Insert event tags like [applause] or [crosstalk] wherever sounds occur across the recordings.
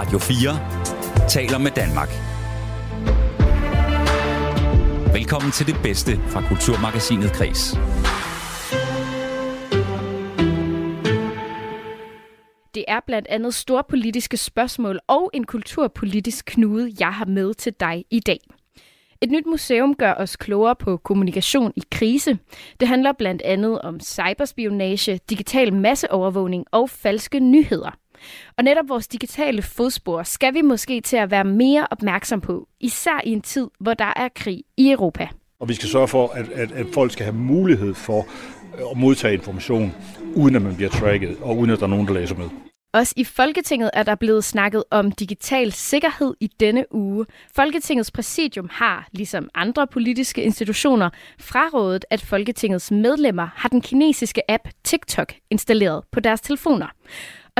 Radio 4 taler med Danmark. Velkommen til det bedste fra Kulturmagasinet Kres. Det er blandt andet store politiske spørgsmål og en kulturpolitisk knude, jeg har med til dig i dag. Et nyt museum gør os klogere på kommunikation i krise. Det handler blandt andet om cyberspionage, digital masseovervågning og falske nyheder. Og netop vores digitale fodspor skal vi måske til at være mere opmærksom på, især i en tid, hvor der er krig i Europa. Og vi skal sørge for, at, at, at folk skal have mulighed for at modtage information, uden at man bliver tracket, og uden at der er nogen, der læser med. Også i Folketinget er der blevet snakket om digital sikkerhed i denne uge. Folketingets præsidium har, ligesom andre politiske institutioner, frarådet, at Folketingets medlemmer har den kinesiske app TikTok installeret på deres telefoner.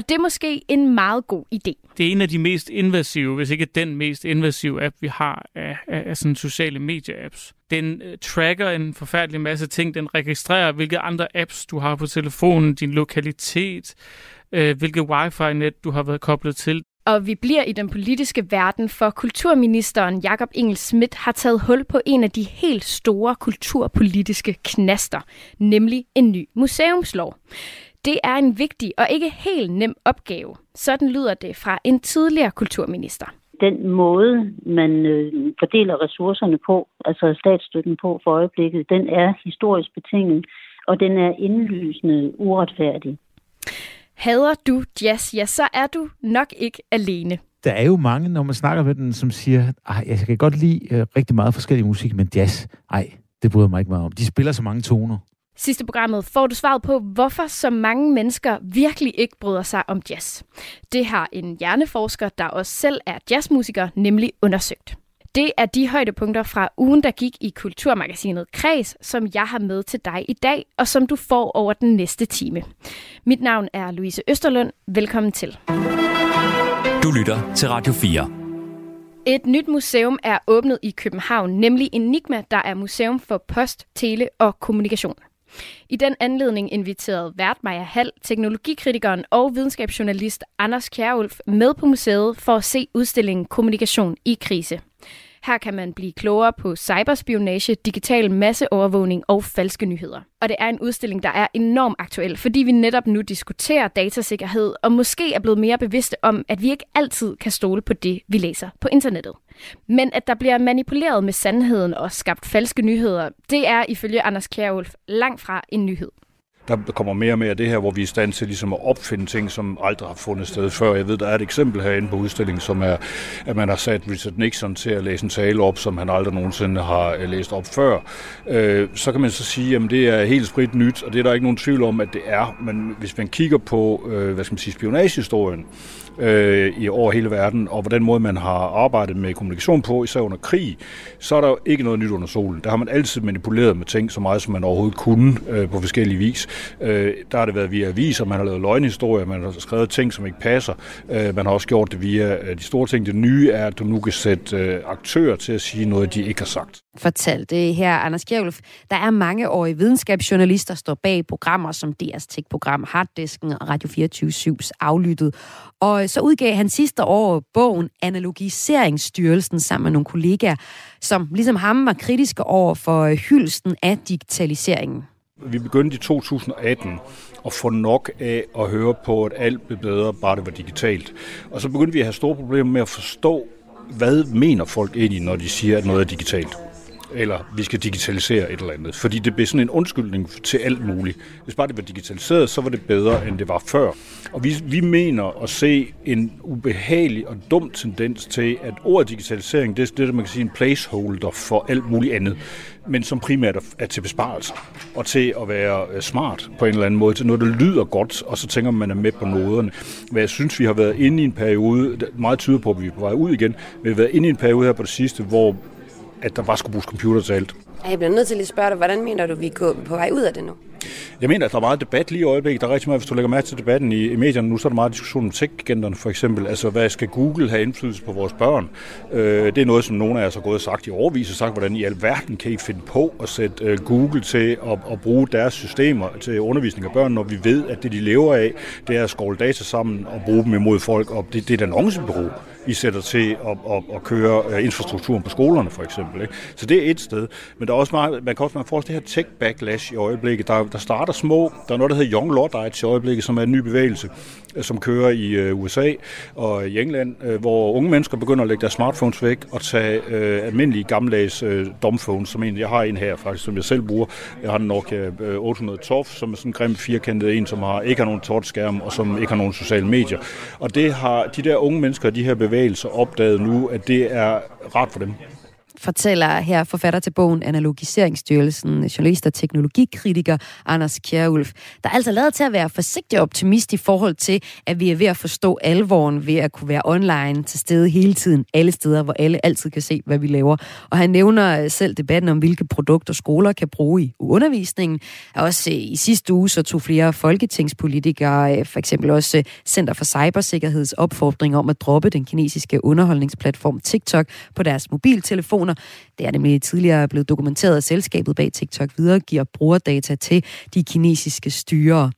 Og det er måske en meget god idé. Det er en af de mest invasive, hvis ikke den mest invasive app, vi har af, af, af sådan sociale medie-apps. Den uh, tracker en forfærdelig masse ting. Den registrerer, hvilke andre apps du har på telefonen, din lokalitet, uh, hvilket wifi-net du har været koblet til. Og vi bliver i den politiske verden, for kulturministeren Jakob Engel Schmidt har taget hul på en af de helt store kulturpolitiske knaster, nemlig en ny museumslov. Det er en vigtig og ikke helt nem opgave. Sådan lyder det fra en tidligere kulturminister. Den måde, man øh, fordeler ressourcerne på, altså statsstøtten på for øjeblikket, den er historisk betinget, og den er indlysende uretfærdig. Hader du jazz, ja, så er du nok ikke alene. Der er jo mange, når man snakker med den, som siger, at jeg kan godt lide øh, rigtig meget forskellig musik, men jazz, ej, det bryder mig ikke meget om. De spiller så mange toner. Sidste programmet får du svaret på, hvorfor så mange mennesker virkelig ikke bryder sig om jazz. Det har en hjerneforsker, der også selv er jazzmusiker, nemlig undersøgt. Det er de højdepunkter fra ugen, der gik i Kulturmagasinet Kreds, som jeg har med til dig i dag, og som du får over den næste time. Mit navn er Louise Østerlund. Velkommen til. Du lytter til Radio 4. Et nyt museum er åbnet i København, nemlig Enigma, der er museum for post, tele og kommunikation. I den anledning inviterede Vært Maja Hall, teknologikritikeren og videnskabsjournalist Anders Kjærulf med på museet for at se udstillingen Kommunikation i krise. Her kan man blive klogere på cyberspionage, digital masseovervågning og falske nyheder. Og det er en udstilling, der er enormt aktuel, fordi vi netop nu diskuterer datasikkerhed og måske er blevet mere bevidste om, at vi ikke altid kan stole på det, vi læser på internettet. Men at der bliver manipuleret med sandheden og skabt falske nyheder, det er ifølge Anders Kjærulf langt fra en nyhed der kommer mere og mere af det her, hvor vi er i stand til ligesom at opfinde ting, som aldrig har fundet sted før. Jeg ved, der er et eksempel herinde på udstillingen, som er, at man har sat Richard Nixon til at læse en tale op, som han aldrig nogensinde har øh, læst op før. Øh, så kan man så sige, at det er helt sprit nyt, og det er der ikke nogen tvivl om, at det er. Men hvis man kigger på, øh, hvad skal man sige, spionagehistorien, øh, i over hele verden, og hvordan måde man har arbejdet med kommunikation på, især under krig, så er der jo ikke noget nyt under solen. Der har man altid manipuleret med ting så meget, som man overhovedet kunne øh, på forskellige vis. Øh, der har det været via aviser, man har lavet løgnhistorier, man har skrevet ting, som ikke passer. Øh, man har også gjort det via øh, de store ting. Det nye er, at du nu kan sætte øh, aktører til at sige noget, de ikke har sagt fortalte det her, Anders Kjærulf. Der er mange årige videnskabsjournalister, der står bag programmer som DR's Tech-program, Harddisken og Radio 24-7's Aflyttet. Og så udgav han sidste år bogen Analogiseringsstyrelsen sammen med nogle kollegaer, som ligesom ham var kritiske over for øh, hylsten af digitaliseringen. Vi begyndte i 2018 at få nok af at høre på, at alt blev bedre, bare det var digitalt. Og så begyndte vi at have store problemer med at forstå, hvad mener folk egentlig, når de siger, at noget er digitalt eller vi skal digitalisere et eller andet. Fordi det bliver sådan en undskyldning til alt muligt. Hvis bare det var digitaliseret, så var det bedre, end det var før. Og vi, vi mener at se en ubehagelig og dum tendens til, at ordet digitalisering, det er det, man kan sige en placeholder for alt muligt andet men som primært er til besparelser og til at være øh, smart på en eller anden måde, til noget, der lyder godt, og så tænker man, man er med på noderne. Hvad jeg synes, vi har været inde i en periode, meget tyder på, at vi er på vej ud igen, vi har været inde i en periode her på det sidste, hvor at der bare skulle bruges computer til alt. Jeg bliver nødt til at spørge dig, hvordan mener du, vi går på vej ud af det nu? Jeg mener, at der er meget debat lige i øjeblikket. Der er rigtig meget, hvis du lægger mærke til debatten i, i medierne nu, så er der meget diskussion om tech for eksempel. Altså, hvad skal Google have indflydelse på vores børn? Øh, det er noget, som nogle af os har gået og sagt i overvis og sagt, hvordan i alverden kan I finde på at sætte øh, Google til at, at bruge deres systemer til undervisning af børn, når vi ved, at det, de lever af, det er at skovle data sammen og bruge dem imod folk. Og det, det er et annoncebureau. I sætter til at, at, at køre øh, infrastrukturen på skolerne, for eksempel. Ikke? Så det er et sted. Men der er også meget, man kan også man får det her tech-backlash i øjeblikket. Der, der starter små. Der er noget, der hedder Young Luddites i øjeblikket, som er en ny bevægelse, øh, som kører i øh, USA og i England, hvor unge mennesker begynder at lægge deres smartphones væk og tage øh, almindelige gammeldags øh, domphones, som en, jeg har en her faktisk, som jeg selv bruger. Jeg har en Nokia 800 TOF, som er sådan en grim firkantet en, som har, ikke har nogen touchskærm og som ikke har nogen sociale medier. Og det har de der unge mennesker, de her bevægelser opdaget nu, at det er rart for dem fortæller her forfatter til bogen Analogiseringsstyrelsen, journalist og teknologikritiker Anders Kjærulf, der er altså lavet til at være forsigtig optimist i forhold til, at vi er ved at forstå alvoren ved at kunne være online til stede hele tiden, alle steder, hvor alle altid kan se, hvad vi laver. Og han nævner øh, selv debatten om, hvilke produkter skoler kan bruge i undervisningen. Også øh, i sidste uge så tog flere folketingspolitikere, øh, for eksempel også Center for Cybersikkerheds opfordring om at droppe den kinesiske underholdningsplatform TikTok på deres mobiltelefoner personer. Det er nemlig tidligere blevet dokumenteret, at selskabet bag TikTok videregiver brugerdata til de kinesiske styre.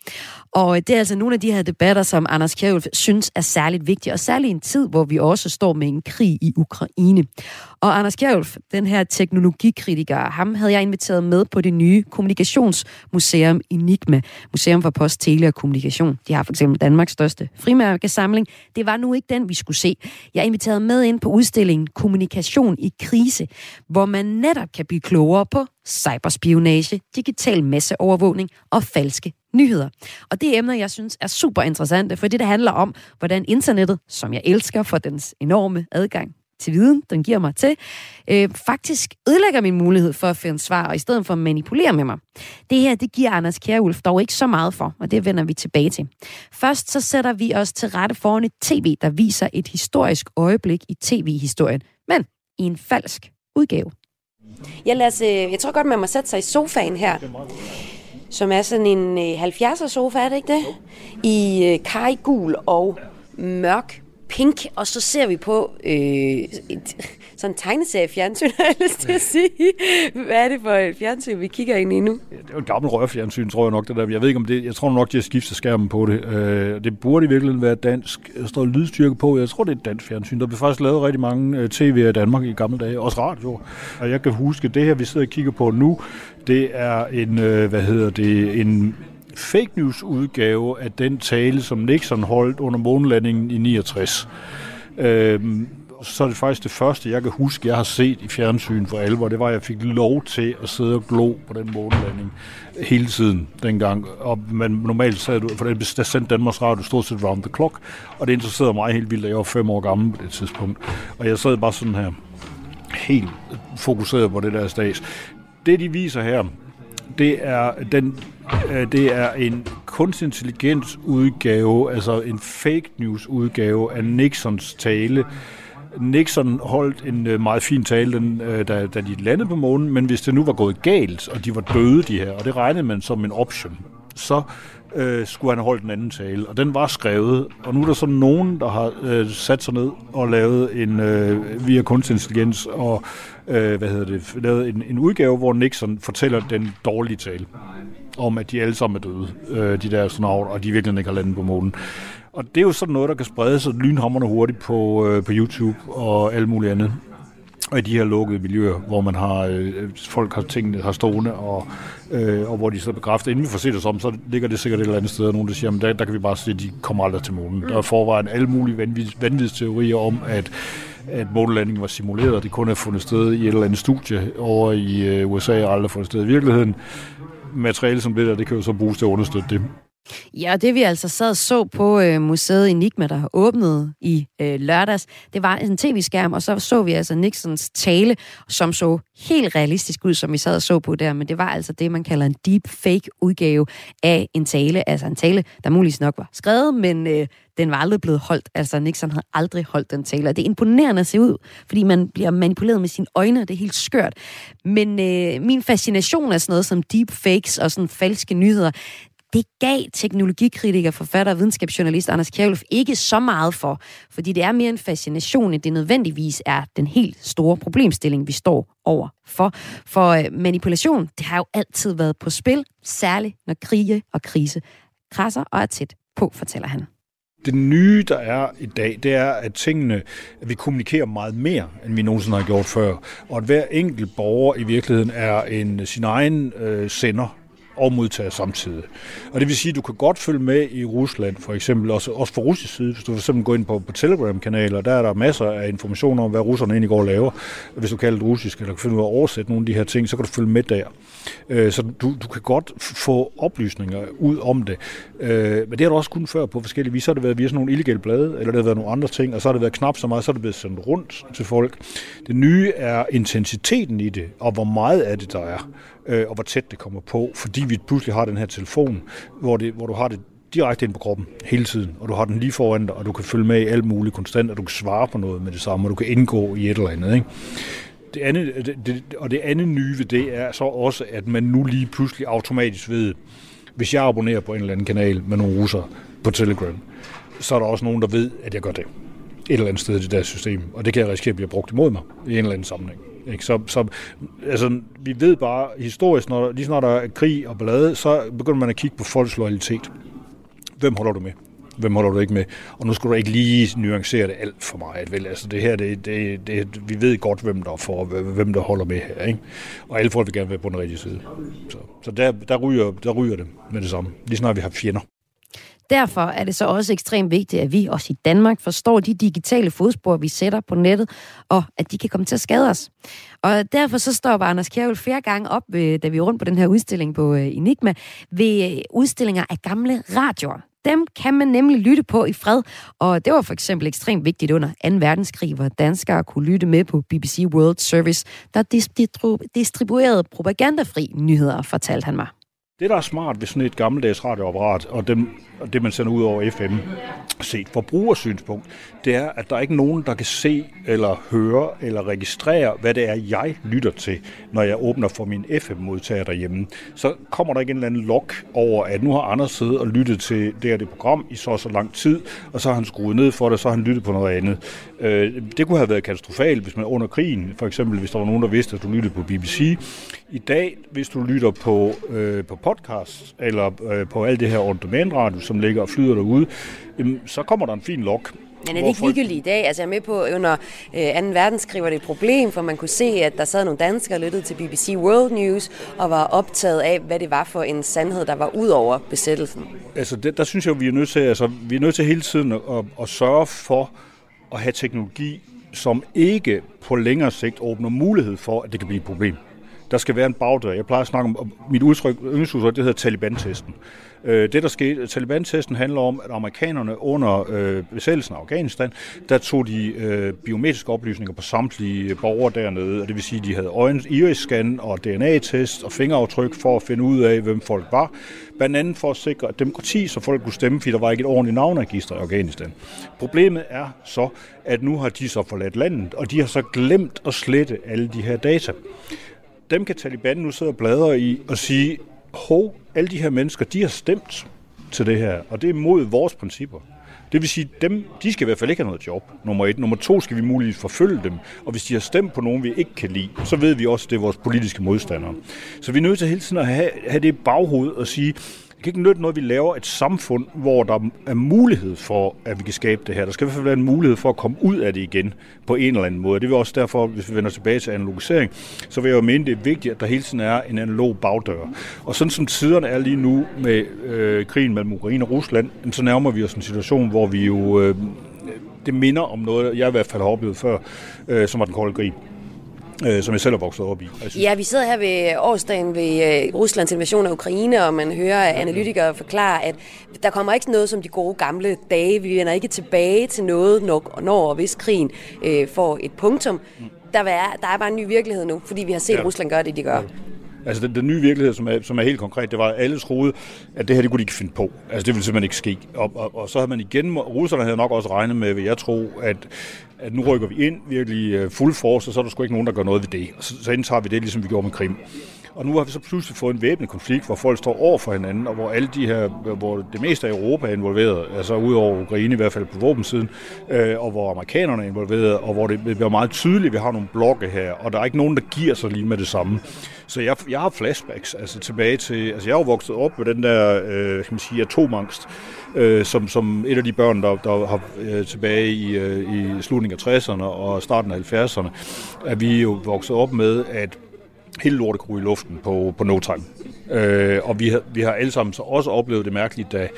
Og det er altså nogle af de her debatter, som Anders Kjærulf synes er særligt vigtige, og særligt i en tid, hvor vi også står med en krig i Ukraine. Og Anders Kjærulf, den her teknologikritiker, ham havde jeg inviteret med på det nye kommunikationsmuseum Enigma, Museum for Post, Tele og Kommunikation. De har for eksempel Danmarks største frimærkesamling. Det var nu ikke den, vi skulle se. Jeg inviterede med ind på udstillingen Kommunikation i krise, hvor man netop kan blive klogere på cyberspionage, digital masseovervågning og falske nyheder. Og det er emner, jeg synes er super interessante, fordi det, handler om, hvordan internettet, som jeg elsker for dens enorme adgang til viden, den giver mig til, øh, faktisk ødelægger min mulighed for at finde svar, og i stedet for at manipulere med mig. Det her, det giver Anders Kjærulf dog ikke så meget for, og det vender vi tilbage til. Først så sætter vi os til rette foran et tv, der viser et historisk øjeblik i tv-historien, men i en falsk udgave. Jeg, lad os, jeg tror godt, man må sætte sig i sofaen her som er sådan en øh, 70'er sofa, er det ikke det? I øh, gul og mørk pink, og så ser vi på øh, et, sådan en tegneserie fjernsyn, [laughs] har jeg lyst til at sige. Hvad er det for et fjernsyn, vi kigger ind i nu? Ja, det er jo et gammelt rørfjernsyn, tror jeg nok. Det der. Jeg ved ikke om det, jeg tror nok, de har skiftet skærmen på det. Øh, det burde i virkeligheden være dansk. Der står lydstyrke på. Jeg tror, det er et dansk fjernsyn. Der blev faktisk lavet rigtig mange øh, tv'er tv i Danmark i gamle dage. Også radio. Og jeg kan huske, det her, vi sidder og kigger på nu, det er en, øh, hvad hedder det, en fake news udgave af den tale, som Nixon holdt under månelandingen i 69. Øhm, så er det faktisk det første, jeg kan huske, jeg har set i fjernsyn for alvor. Det var, at jeg fik lov til at sidde og glo på den månelanding hele tiden dengang. Og man normalt sad du, for der sendte Danmarks Radio stort set round the clock, og det interesserede mig helt vildt, jeg var fem år gammel på det tidspunkt. Og jeg sad bare sådan her, helt fokuseret på det der stats. Det, de viser her, det er, den, øh, det er en kunstig intelligens udgave, altså en fake news udgave af Nixons tale. Nixon holdt en øh, meget fin tale, den, øh, da, da de landede på månen, men hvis det nu var gået galt, og de var døde, de her, og det regnede man som en option, så øh, skulle han have holdt en anden tale, og den var skrevet, og nu er der så nogen, der har øh, sat sig ned og lavet en øh, via kunstig intelligens og øh, hvad hedder det, lavet en, en udgave, hvor Nixon fortæller den dårlige tale om, at de alle sammen er døde, øh, de der astronauter, og de virkelig ikke har landet på månen. Og det er jo sådan noget, der kan sprede sig lynhammerne hurtigt på, øh, på YouTube og alt muligt andet. Og i de her lukkede miljøer, hvor man har øh, folk har tingene har stående, og, øh, og hvor de så bekræfter, inden vi får set os om, så ligger det sikkert et eller andet sted, og nogen der siger, at der, der kan vi bare se, at de kommer aldrig til månen. Der er forvejen alle mulige vanvidsteorier om, at at månelandingen var simuleret, og det kun er fundet sted i et eller andet studie over i øh, USA og aldrig fundet sted i virkeligheden. Materiale som det der, det kan jo så bruges til at understøtte det. Ja, det vi altså sad og så på øh, museet Enigma, der åbnede i øh, lørdags, det var en tv-skærm, og så så vi altså Nixons tale, som så helt realistisk ud, som vi sad og så på der, men det var altså det, man kalder en deep fake udgave af en tale, altså en tale, der muligvis nok var skrevet, men øh, den var aldrig blevet holdt. Altså Nixon havde aldrig holdt den tale, og det er imponerende at se ud, fordi man bliver manipuleret med sine øjne, og det er helt skørt. Men øh, min fascination af sådan noget som deep fakes og sådan falske nyheder, det gav teknologikritiker, forfatter og videnskabsjournalist Anders Kjærløf ikke så meget for, fordi det er mere en fascination, end det nødvendigvis er den helt store problemstilling, vi står over for. For manipulation, det har jo altid været på spil, særligt når krige og krise krasser og er tæt på, fortæller han. Det nye, der er i dag, det er, at tingene, at vi kommunikerer meget mere, end vi nogensinde har gjort før. Og at hver enkelt borger i virkeligheden er en sin egen øh, sender og modtager samtidig. Og det vil sige, at du kan godt følge med i Rusland, for eksempel, også, også fra russisk side. Hvis du for eksempel går ind på, på Telegram-kanaler, der er der masser af information om, hvad russerne egentlig går og laver. Hvis du kalder det russisk, eller kan finde ud af at oversætte nogle af de her ting, så kan du følge med der. Øh, så du, du kan godt få oplysninger ud om det. Øh, men det har du også kun før på forskellige vis. Så har det været via sådan nogle illegale blade, eller det har været nogle andre ting, og så har det været knap så meget, så er det blevet sendt rundt til folk. Det nye er intensiteten i det, og hvor meget af det der er øh, og hvor tæt det kommer på, fordi vi pludselig har den her telefon, hvor, det, hvor du har det direkte ind på kroppen hele tiden, og du har den lige foran dig, og du kan følge med i alt muligt konstant, og du kan svare på noget med det samme, og du kan indgå i et eller andet. Ikke? Det andet, øh, det, det, og det andet nye ved det er så også, at man nu lige pludselig automatisk ved, hvis jeg abonnerer på en eller anden kanal med nogle russer på Telegram, så er der også nogen, der ved, at jeg gør det et eller andet sted i det der system, og det kan jeg risikere at blive brugt imod mig i en eller anden sammenhæng. Ikke? Så, så altså, vi ved bare historisk, når, lige snart der er krig og ballade, så begynder man at kigge på folks loyalitet. Hvem holder du med? Hvem holder du ikke med? Og nu skal du ikke lige nuancere det alt for meget. Vel? Altså det her, det, det, det, vi ved godt, hvem der får, hvem der holder med her. Ikke? Og alle folk vil gerne være på den rigtige side. Så, så der, der, ryger, der ryger det med det samme. Lige snart vi har fjender. Derfor er det så også ekstremt vigtigt, at vi også i Danmark forstår de digitale fodspor, vi sætter på nettet, og at de kan komme til at skade os. Og derfor så står Anders Kjærvel flere gange op, da vi er rundt på den her udstilling på øh, Enigma, ved øh, udstillinger af gamle radioer. Dem kan man nemlig lytte på i fred, og det var for eksempel ekstremt vigtigt under 2. verdenskrig, hvor danskere kunne lytte med på BBC World Service, der distribuerede propagandafri nyheder, fortalte han mig. Det, der er smart ved sådan et gammeldags radioapparat, og, dem, og det, man sender ud over FM, set fra brugersynspunkt, det er, at der er ikke nogen, der kan se eller høre eller registrere, hvad det er, jeg lytter til, når jeg åbner for min FM-modtager derhjemme. Så kommer der ikke en eller anden log over, at nu har Anders siddet og lyttet til det her det program i så så lang tid, og så har han skruet ned for det, og så har han lyttet på noget andet. Øh, det kunne have været katastrofalt, hvis man under krigen, for eksempel hvis der var nogen, der vidste, at du lyttede på BBC. I dag, hvis du lytter på, øh, på podcast, eller øh, på alt det her on radio, som ligger og flyder derude, jamen, så kommer der en fin log. Men er det ikke ligegyldigt i dag? Altså jeg er med på, under øh, 2. verdenskrig var det et problem, for man kunne se, at der sad nogle danskere og lyttede til BBC World News og var optaget af, hvad det var for en sandhed, der var ud over besættelsen. Altså det, der synes jeg, vi er nødt til, altså, vi er nødt til hele tiden at, at, at sørge for at have teknologi, som ikke på længere sigt åbner mulighed for, at det kan blive et problem der skal være en bagdør. Jeg plejer at snakke om, mit udtryk, yndlingsudtryk, det hedder Taliban-testen. Øh, det, der skete, Taliban-testen handler om, at amerikanerne under øh, besættelsen af Afghanistan, der tog de øh, biometriske oplysninger på samtlige øh, borgere dernede, og det vil sige, at de havde øjens, iris-scan og DNA-test og fingeraftryk for at finde ud af, hvem folk var. Blandt andet for at sikre demokrati, så folk kunne stemme, fordi der var ikke et ordentligt navnregister i Afghanistan. Problemet er så, at nu har de så forladt landet, og de har så glemt at slette alle de her data dem kan Taliban nu sidde og bladre i og sige, hov, alle de her mennesker, de har stemt til det her, og det er mod vores principper. Det vil sige, dem, de skal i hvert fald ikke have noget job, nummer et. Nummer to skal vi muligvis forfølge dem, og hvis de har stemt på nogen, vi ikke kan lide, så ved vi også, at det er vores politiske modstandere. Så vi er nødt til hele tiden at have, have det i baghovedet og sige, det kan ikke nytte noget, at vi laver et samfund, hvor der er mulighed for, at vi kan skabe det her. Der skal i hvert fald være en mulighed for at komme ud af det igen på en eller anden måde. Det er også derfor, hvis vi vender tilbage til analogisering, så vil jeg jo mene, det er vigtigt, at der hele tiden er en analog bagdør. Og sådan som tiderne er lige nu med øh, krigen mellem Ukraine og Rusland, så nærmer vi os en situation, hvor vi jo... Øh, det minder om noget, jeg i hvert fald har oplevet før, øh, som var den kolde krig øh, som jeg selv har vokset op i. Ja, vi sidder her ved årsdagen ved uh, Ruslands invasion af Ukraine, og man hører analytikere forklare, at der kommer ikke noget som de gode gamle dage. Vi vender ikke tilbage til noget, når, når og hvis krigen uh, får et punktum. Der er, der er bare en ny virkelighed nu, fordi vi har set ja. Rusland gøre det, de gør. Ja. Altså den, den nye virkelighed, som er, som er helt konkret, det var, at alle troede, at det her, det kunne de ikke finde på. Altså det ville simpelthen ikke ske. Og, og, og så havde man igen, russerne havde nok også regnet med, vil jeg tro, at, at nu rykker vi ind virkelig øh, fuld force, og så er der sgu ikke nogen, der gør noget ved det. Og så, så indtager vi det, ligesom vi gjorde med Krim. Og nu har vi så pludselig fået en væbnet konflikt, hvor folk står over for hinanden, og hvor alle de her, hvor det meste af Europa er involveret, altså udover Ukraine i hvert fald på våbensiden, øh, og hvor amerikanerne er involveret, og hvor det bliver meget tydeligt, at vi har nogle blokke her, og der er ikke nogen, der giver sig lige med det samme. Så jeg, jeg har flashbacks altså tilbage til, altså jeg er jo vokset op med den der, øh, kan man sige, atomangst, øh, som, som et af de børn, der, der har øh, tilbage i, øh, i slutningen af 60'erne og starten af 70'erne, at vi jo vokset op med, at hele lortet kunne i luften på, på no time. Øh, og vi har, vi har alle sammen så også oplevet det mærkeligt, da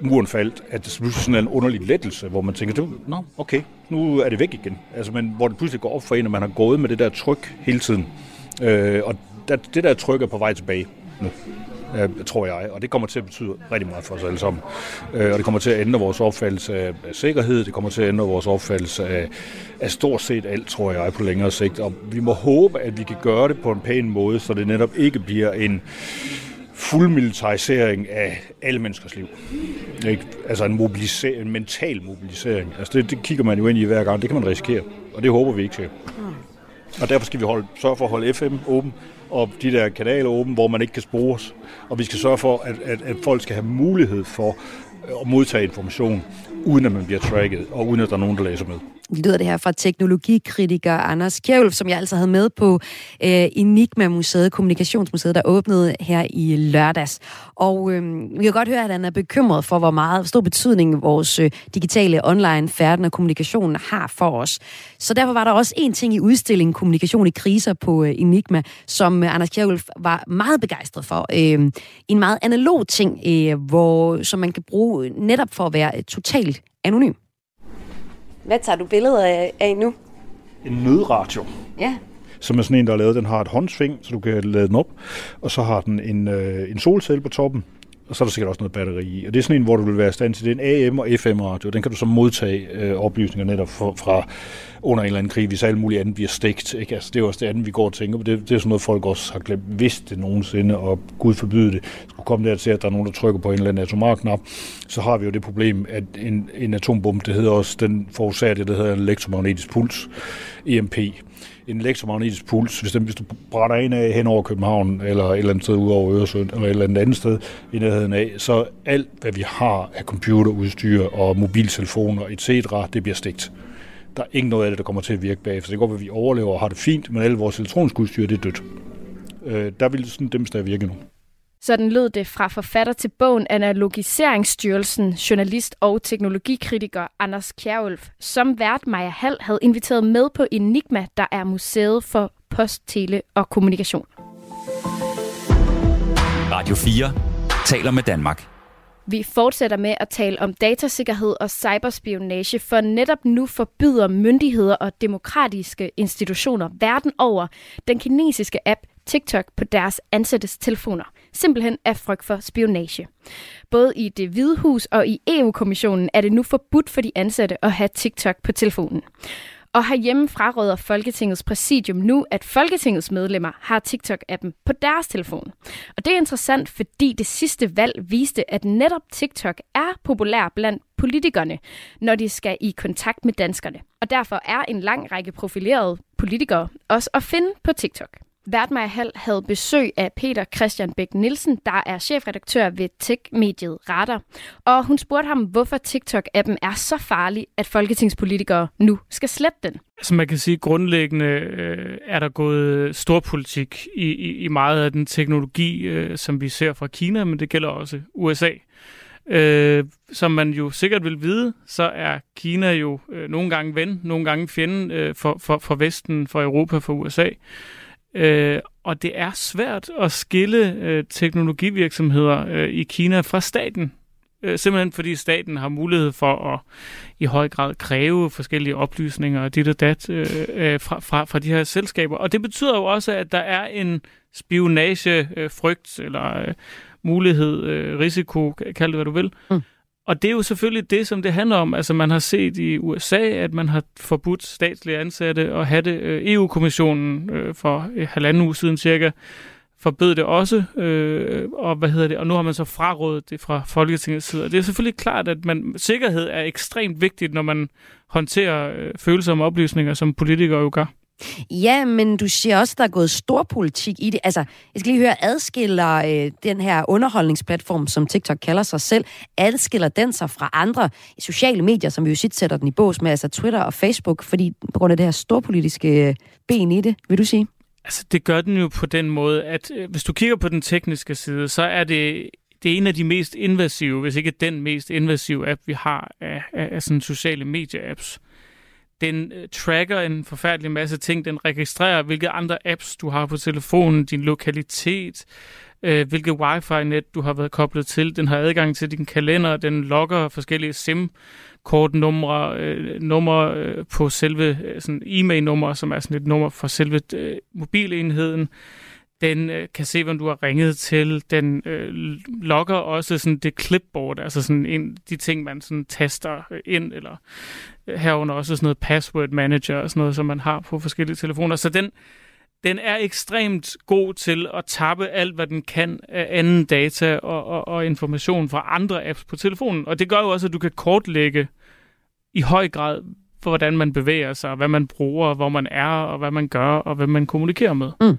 muren faldt, at det pludselig sådan en underlig lettelse, hvor man tænker, nå, okay, nu er det væk igen. Altså, men hvor det pludselig går op for en, at man har gået med det der tryk hele tiden. Øh, og det der tryk er på vej tilbage nu øh, tror jeg. Og det kommer til at betyde rigtig meget for os alle sammen. Øh, og det kommer til at ændre vores opfattelse af, sikkerhed, det kommer til at ændre vores opfattelse af, af stort set alt, tror jeg, på længere sigt. Og vi må håbe, at vi kan gøre det på en pæn måde, så det netop ikke bliver en fuld militarisering af alle menneskers liv. Ikke? Altså en, mobilisering, en mental mobilisering. Altså det, det kigger man jo ind i hver gang. Det kan man risikere, og det håber vi ikke til. Og derfor skal vi holde, sørge for at holde FM åben, og de der kanaler åbne, hvor man ikke kan spores. Og vi skal sørge for, at, at, at folk skal have mulighed for øh, at modtage information, uden at man bliver tracket, og uden at der er nogen, der læser med lyder det her fra teknologikritiker Anders Kjærulf, som jeg altså havde med på øh, Enigma-museet, Kommunikationsmuseet, der åbnede her i lørdags. Og øh, vi kan godt høre, at han er bekymret for, hvor meget stor betydning vores øh, digitale online færden og kommunikation har for os. Så derfor var der også en ting i udstillingen Kommunikation i kriser på øh, Enigma, som øh, Anders Kjærulf var meget begejstret for. Øh, en meget analog ting, øh, hvor, som man kan bruge netop for at være øh, totalt anonym. Hvad tager du billeder af, nu? En nødradio. Ja. Som er sådan en, der er lavet. Den har et håndsving, så du kan lade den op. Og så har den en, øh, en solcelle på toppen, og så er der sikkert også noget batteri i. Og det er sådan en, hvor du vil være i stand til. Det er en AM- og FM-radio. Den kan du så modtage øh, oplysninger netop fra, fra under en eller anden krig, hvis alt muligt andet bliver stegt. Ikke? Altså, det er også det andet, vi går og tænker på. Det, det er sådan noget, folk også har glemt, hvis det nogensinde, og Gud forbyde det, skulle komme der til, at der er nogen, der trykker på en eller anden atomarknap, så har vi jo det problem, at en, en atombombe, det hedder også, den forårsager det, der hedder en elektromagnetisk puls, EMP en elektromagnetisk puls, hvis, den, hvis du brænder en af hen over København, eller et eller andet sted ud over Øresund, eller et eller andet, andet sted i nærheden af, så alt, hvad vi har af computerudstyr og mobiltelefoner etc., det bliver stegt. Der er ikke noget af det, der kommer til at virke bagefter. Det går, at vi overlever og har det fint, men alle vores elektroniske udstyr, det er dødt. Øh, der vil sådan dem stadig virke nu. Sådan lød det fra forfatter til bogen Analogiseringsstyrelsen, journalist og teknologikritiker Anders Kjærulf, som vært Maja Hall havde inviteret med på Enigma, der er museet for post, tele og kommunikation. Radio 4 taler med Danmark. Vi fortsætter med at tale om datasikkerhed og cyberspionage, for netop nu forbyder myndigheder og demokratiske institutioner verden over den kinesiske app TikTok på deres ansattes telefoner, simpelthen af frygt for spionage. Både i det Hvide Hus og i EU-kommissionen er det nu forbudt for de ansatte at have TikTok på telefonen. Og herhjemme fraråder Folketingets præsidium nu, at Folketingets medlemmer har TikTok-appen på deres telefon. Og det er interessant, fordi det sidste valg viste, at netop TikTok er populær blandt politikerne, når de skal i kontakt med danskerne. Og derfor er en lang række profilerede politikere også at finde på TikTok. Værtmeier Hall havde besøg af Peter Christian Bæk Nielsen, der er chefredaktør ved tech-mediet Radar. Og hun spurgte ham, hvorfor TikTok-appen er så farlig, at folketingspolitikere nu skal slette den. Som man kan sige, grundlæggende øh, er der gået storpolitik i, i, i meget af den teknologi, øh, som vi ser fra Kina, men det gælder også USA. Øh, som man jo sikkert vil vide, så er Kina jo øh, nogle gange ven, nogle gange fjende øh, for, for, for Vesten, for Europa, for USA. Øh, og det er svært at skille øh, teknologivirksomheder øh, i Kina fra staten. Øh, simpelthen fordi staten har mulighed for at i høj grad kræve forskellige oplysninger og dit og dat øh, øh, fra, fra, fra de her selskaber. Og det betyder jo også, at der er en spionagefrygt øh, eller øh, mulighed, øh, risiko, kald det hvad du vil. Mm. Og det er jo selvfølgelig det, som det handler om. Altså man har set i USA, at man har forbudt statslige ansatte at have det. Øh, EU-kommissionen øh, for øh, halvanden uge siden cirka forbød det også, øh, og hvad hedder det, og nu har man så frarådet det fra Folketingets side. Og det er selvfølgelig klart, at man, sikkerhed er ekstremt vigtigt, når man håndterer øh, følsomme oplysninger, som politikere jo gør. Ja, men du siger også, at der er gået stor politik i det. Altså, jeg skal lige høre, adskiller øh, den her underholdningsplatform, som TikTok kalder sig selv, adskiller den sig fra andre sociale medier, som vi jo sit sætter den i bås med, altså Twitter og Facebook, fordi på grund af det her storpolitiske øh, ben i det, vil du sige? Altså, det gør den jo på den måde, at øh, hvis du kigger på den tekniske side, så er det det er en af de mest invasive, hvis ikke den mest invasive app, vi har af, af, af sådan sociale medie-apps. Den øh, tracker en forfærdelig masse ting. Den registrerer, hvilke andre apps du har på telefonen, din lokalitet, øh, hvilke wifi-net du har været koblet til. Den har adgang til din kalender. Den logger forskellige SIM kortnumre, øh, numre øh, på selve øh, sådan e-mail-nummer, som er sådan et nummer for selve øh, mobilenheden. Den øh, kan se, hvem du har ringet til. Den øh, logger også sådan det clipboard, altså sådan en, de ting, man sådan taster øh, ind, eller øh, herunder også sådan noget password manager og sådan noget, som man har på forskellige telefoner. Så den, den er ekstremt god til at tappe alt, hvad den kan af anden data og, og, og information fra andre apps på telefonen. Og det gør jo også, at du kan kortlægge i høj grad, for hvordan man bevæger sig, hvad man bruger, hvor man er, og hvad man gør, og hvem man kommunikerer med. Mm.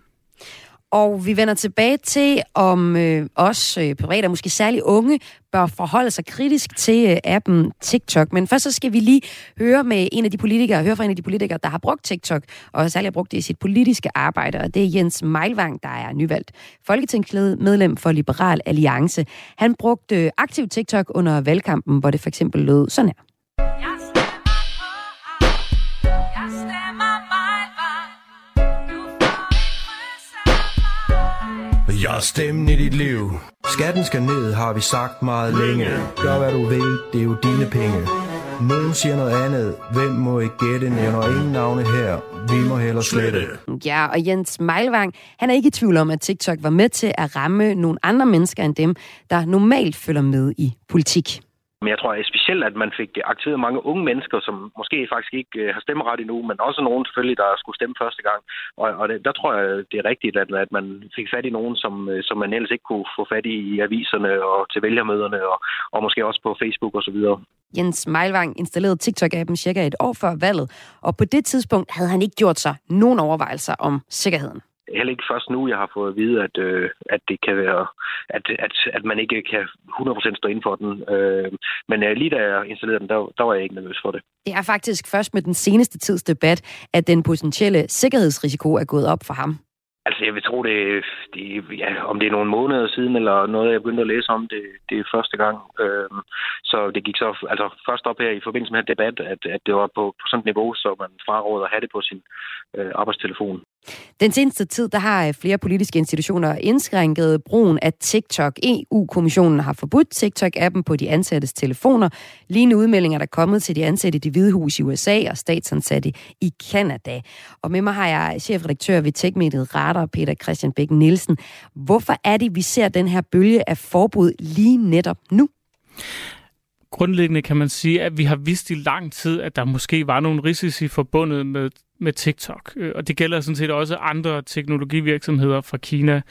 Og vi vender tilbage til, om øh, os øh, private, måske særligt unge, bør forholde sig kritisk til øh, appen TikTok. Men først så skal vi lige høre med en af de politikere, høre fra en af de politikere, der har brugt TikTok, og særligt har brugt det i sit politiske arbejde, og det er Jens Meilvang, der er nyvalgt folketingsmedlem for Liberal Alliance. Han brugte øh, aktiv TikTok under valgkampen, hvor det for eksempel lød sådan her. Jeg er stemmen i dit liv. Skatten skal ned, har vi sagt meget længe. Gør hvad du vil, det er jo dine penge. Nogen siger noget andet. Hvem må ikke gætte? Nævner ingen navne her. Vi må hellere slette. Ja, og Jens Meilvang, han er ikke i tvivl om, at TikTok var med til at ramme nogle andre mennesker end dem, der normalt følger med i politik. Men jeg tror specielt, at man fik aktiveret mange unge mennesker, som måske faktisk ikke øh, har stemmeret endnu, men også nogen selvfølgelig, der skulle stemme første gang. Og, og det, der tror jeg, det er rigtigt, at, at man fik fat i nogen, som, øh, som man ellers ikke kunne få fat i i aviserne og til vælgermøderne og, og måske også på Facebook osv. Jens Meilvang installerede TikTok-appen cirka et år før valget, og på det tidspunkt havde han ikke gjort sig nogen overvejelser om sikkerheden heller ikke først nu, jeg har fået at vide, at, øh, at det kan være, at, at, at man ikke kan 100% stå inden for den. Øh, men øh, lige da jeg installerede den, der, der var jeg ikke nervøs for det. Det er faktisk først med den seneste tids debat, at den potentielle sikkerhedsrisiko er gået op for ham. Altså, jeg vil tro, det, det ja, om det er nogle måneder siden, eller noget, jeg begyndte at læse om det, det er første gang. Øhm, så det gik så altså, først op her i forbindelse med den debat, at, at det var på, på sådan et niveau, så man fraråder at have det på sin øh, arbejdstelefon. Den seneste tid, der har øh, flere politiske institutioner indskrænket brugen af TikTok. EU-kommissionen har forbudt TikTok-appen på de ansattes telefoner. Lignende udmeldinger der er kommet til de ansatte i det hvide hus i USA og statsansatte i Kanada. Og med mig har jeg chefredaktør ved Techmediet Radar, Peter Christian Bæk Nielsen. Hvorfor er det, vi ser den her bølge af forbud lige netop nu? Grundlæggende kan man sige, at vi har vidst i lang tid, at der måske var nogle risici forbundet med med TikTok. Øh, og det gælder sådan set også andre teknologivirksomheder fra Kina.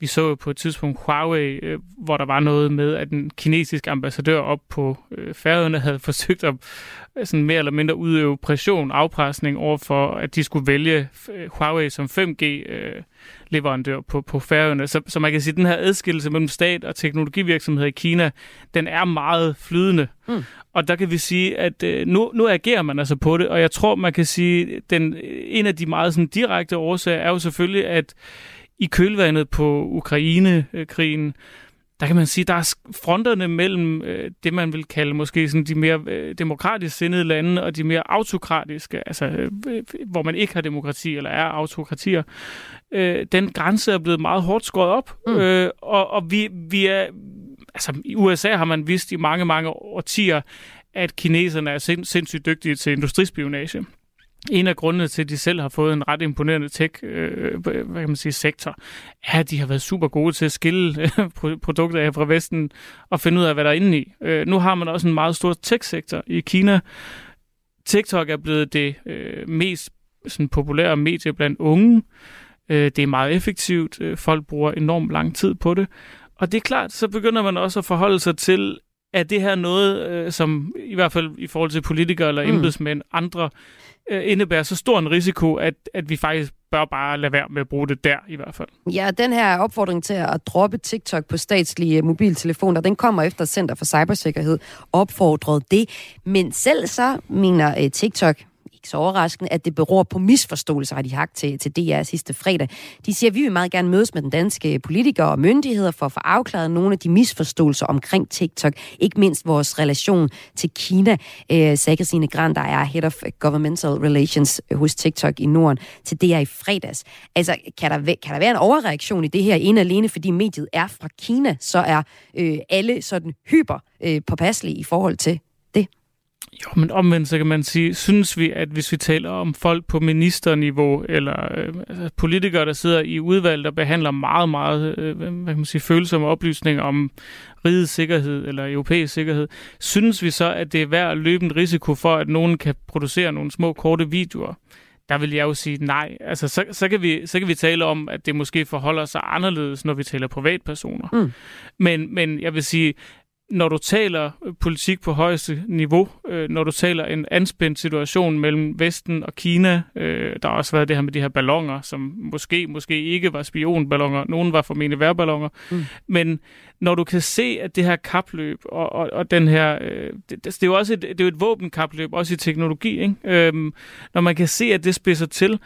Vi så jo på et tidspunkt Huawei, øh, hvor der var noget med, at den kinesiske ambassadør op på øh, færøerne havde [laughs] forsøgt at sådan mere eller mindre udøve pression, afpresning over for, at de skulle vælge Huawei som 5G-leverandør på, på færøerne. Så, så man kan sige, at den her adskillelse mellem stat og teknologivirksomheder i Kina, den er meget flydende. Mm. Og der kan vi sige, at øh, nu, nu agerer man altså på det, og jeg tror, man kan sige, den en af de meget sådan, direkte årsager er jo selvfølgelig, at i kølvandet på Ukraine-krigen, der kan man sige, der er fronterne mellem øh, det, man vil kalde måske sådan de mere øh, demokratisk sindede lande og de mere autokratiske, altså øh, hvor man ikke har demokrati eller er autokratier. Øh, den grænse er blevet meget hårdt skåret op, mm. øh, og, og vi, vi er altså i USA har man vidst i mange, mange årtier, at kineserne er sind, sindssygt dygtige til industrispionage. En af grundene til, at de selv har fået en ret imponerende tech øh, hvad kan man sige, sektor, er, at de har været super gode til at skille øh, produkter af fra Vesten og finde ud af, hvad der er inde i. Øh, nu har man også en meget stor tech-sektor i Kina. TikTok er blevet det øh, mest sådan, populære medie blandt unge. Øh, det er meget effektivt. Øh, folk bruger enormt lang tid på det. Og det er klart, så begynder man også at forholde sig til, er det her noget, øh, som i hvert fald i forhold til politikere eller mm. embedsmænd, andre, øh, indebærer så stor en risiko, at, at vi faktisk bør bare lade være med at bruge det der i hvert fald. Ja, den her opfordring til at droppe TikTok på statslige mobiltelefoner, den kommer efter Center for Cybersikkerhed opfordret det. Men selv så mener TikTok, ikke så overraskende, at det beror på misforståelser, har de hagt til, til DR sidste fredag. De siger, at vi vil meget gerne mødes med den danske politikere og myndigheder for at få afklaret nogle af de misforståelser omkring TikTok, ikke mindst vores relation til Kina, øh, sagde Christine Grand, der er Head of Governmental Relations hos TikTok i Norden, til DR i fredags. Altså, kan der, kan der være en overreaktion i det her, en alene fordi mediet er fra Kina, så er øh, alle sådan hyper øh, påpasselige i forhold til det? Jo, men omvendt så kan man sige, synes vi, at hvis vi taler om folk på ministerniveau, eller øh, altså politikere, der sidder i udvalg, der behandler meget, meget øh, hvad kan man sige, følsomme oplysninger om rigets sikkerhed eller europæisk sikkerhed, synes vi så, at det er værd at løbe en risiko for, at nogen kan producere nogle små, korte videoer? Der vil jeg jo sige nej. Altså, så, så, kan vi, så kan vi tale om, at det måske forholder sig anderledes, når vi taler privatpersoner. Mm. Men, men jeg vil sige, når du taler politik på højeste niveau, øh, når du taler en anspændt situation mellem Vesten og Kina, øh, der har også været det her med de her ballonger, som måske, måske ikke var spionballoner, nogen var formentlig værballoner, mm. men når du kan se, at det her kapløb og, og, og den her, øh, det, det, er jo også et, det er jo et våbenkapløb, også i teknologi, ikke? Øhm, når man kan se, at det spidser til,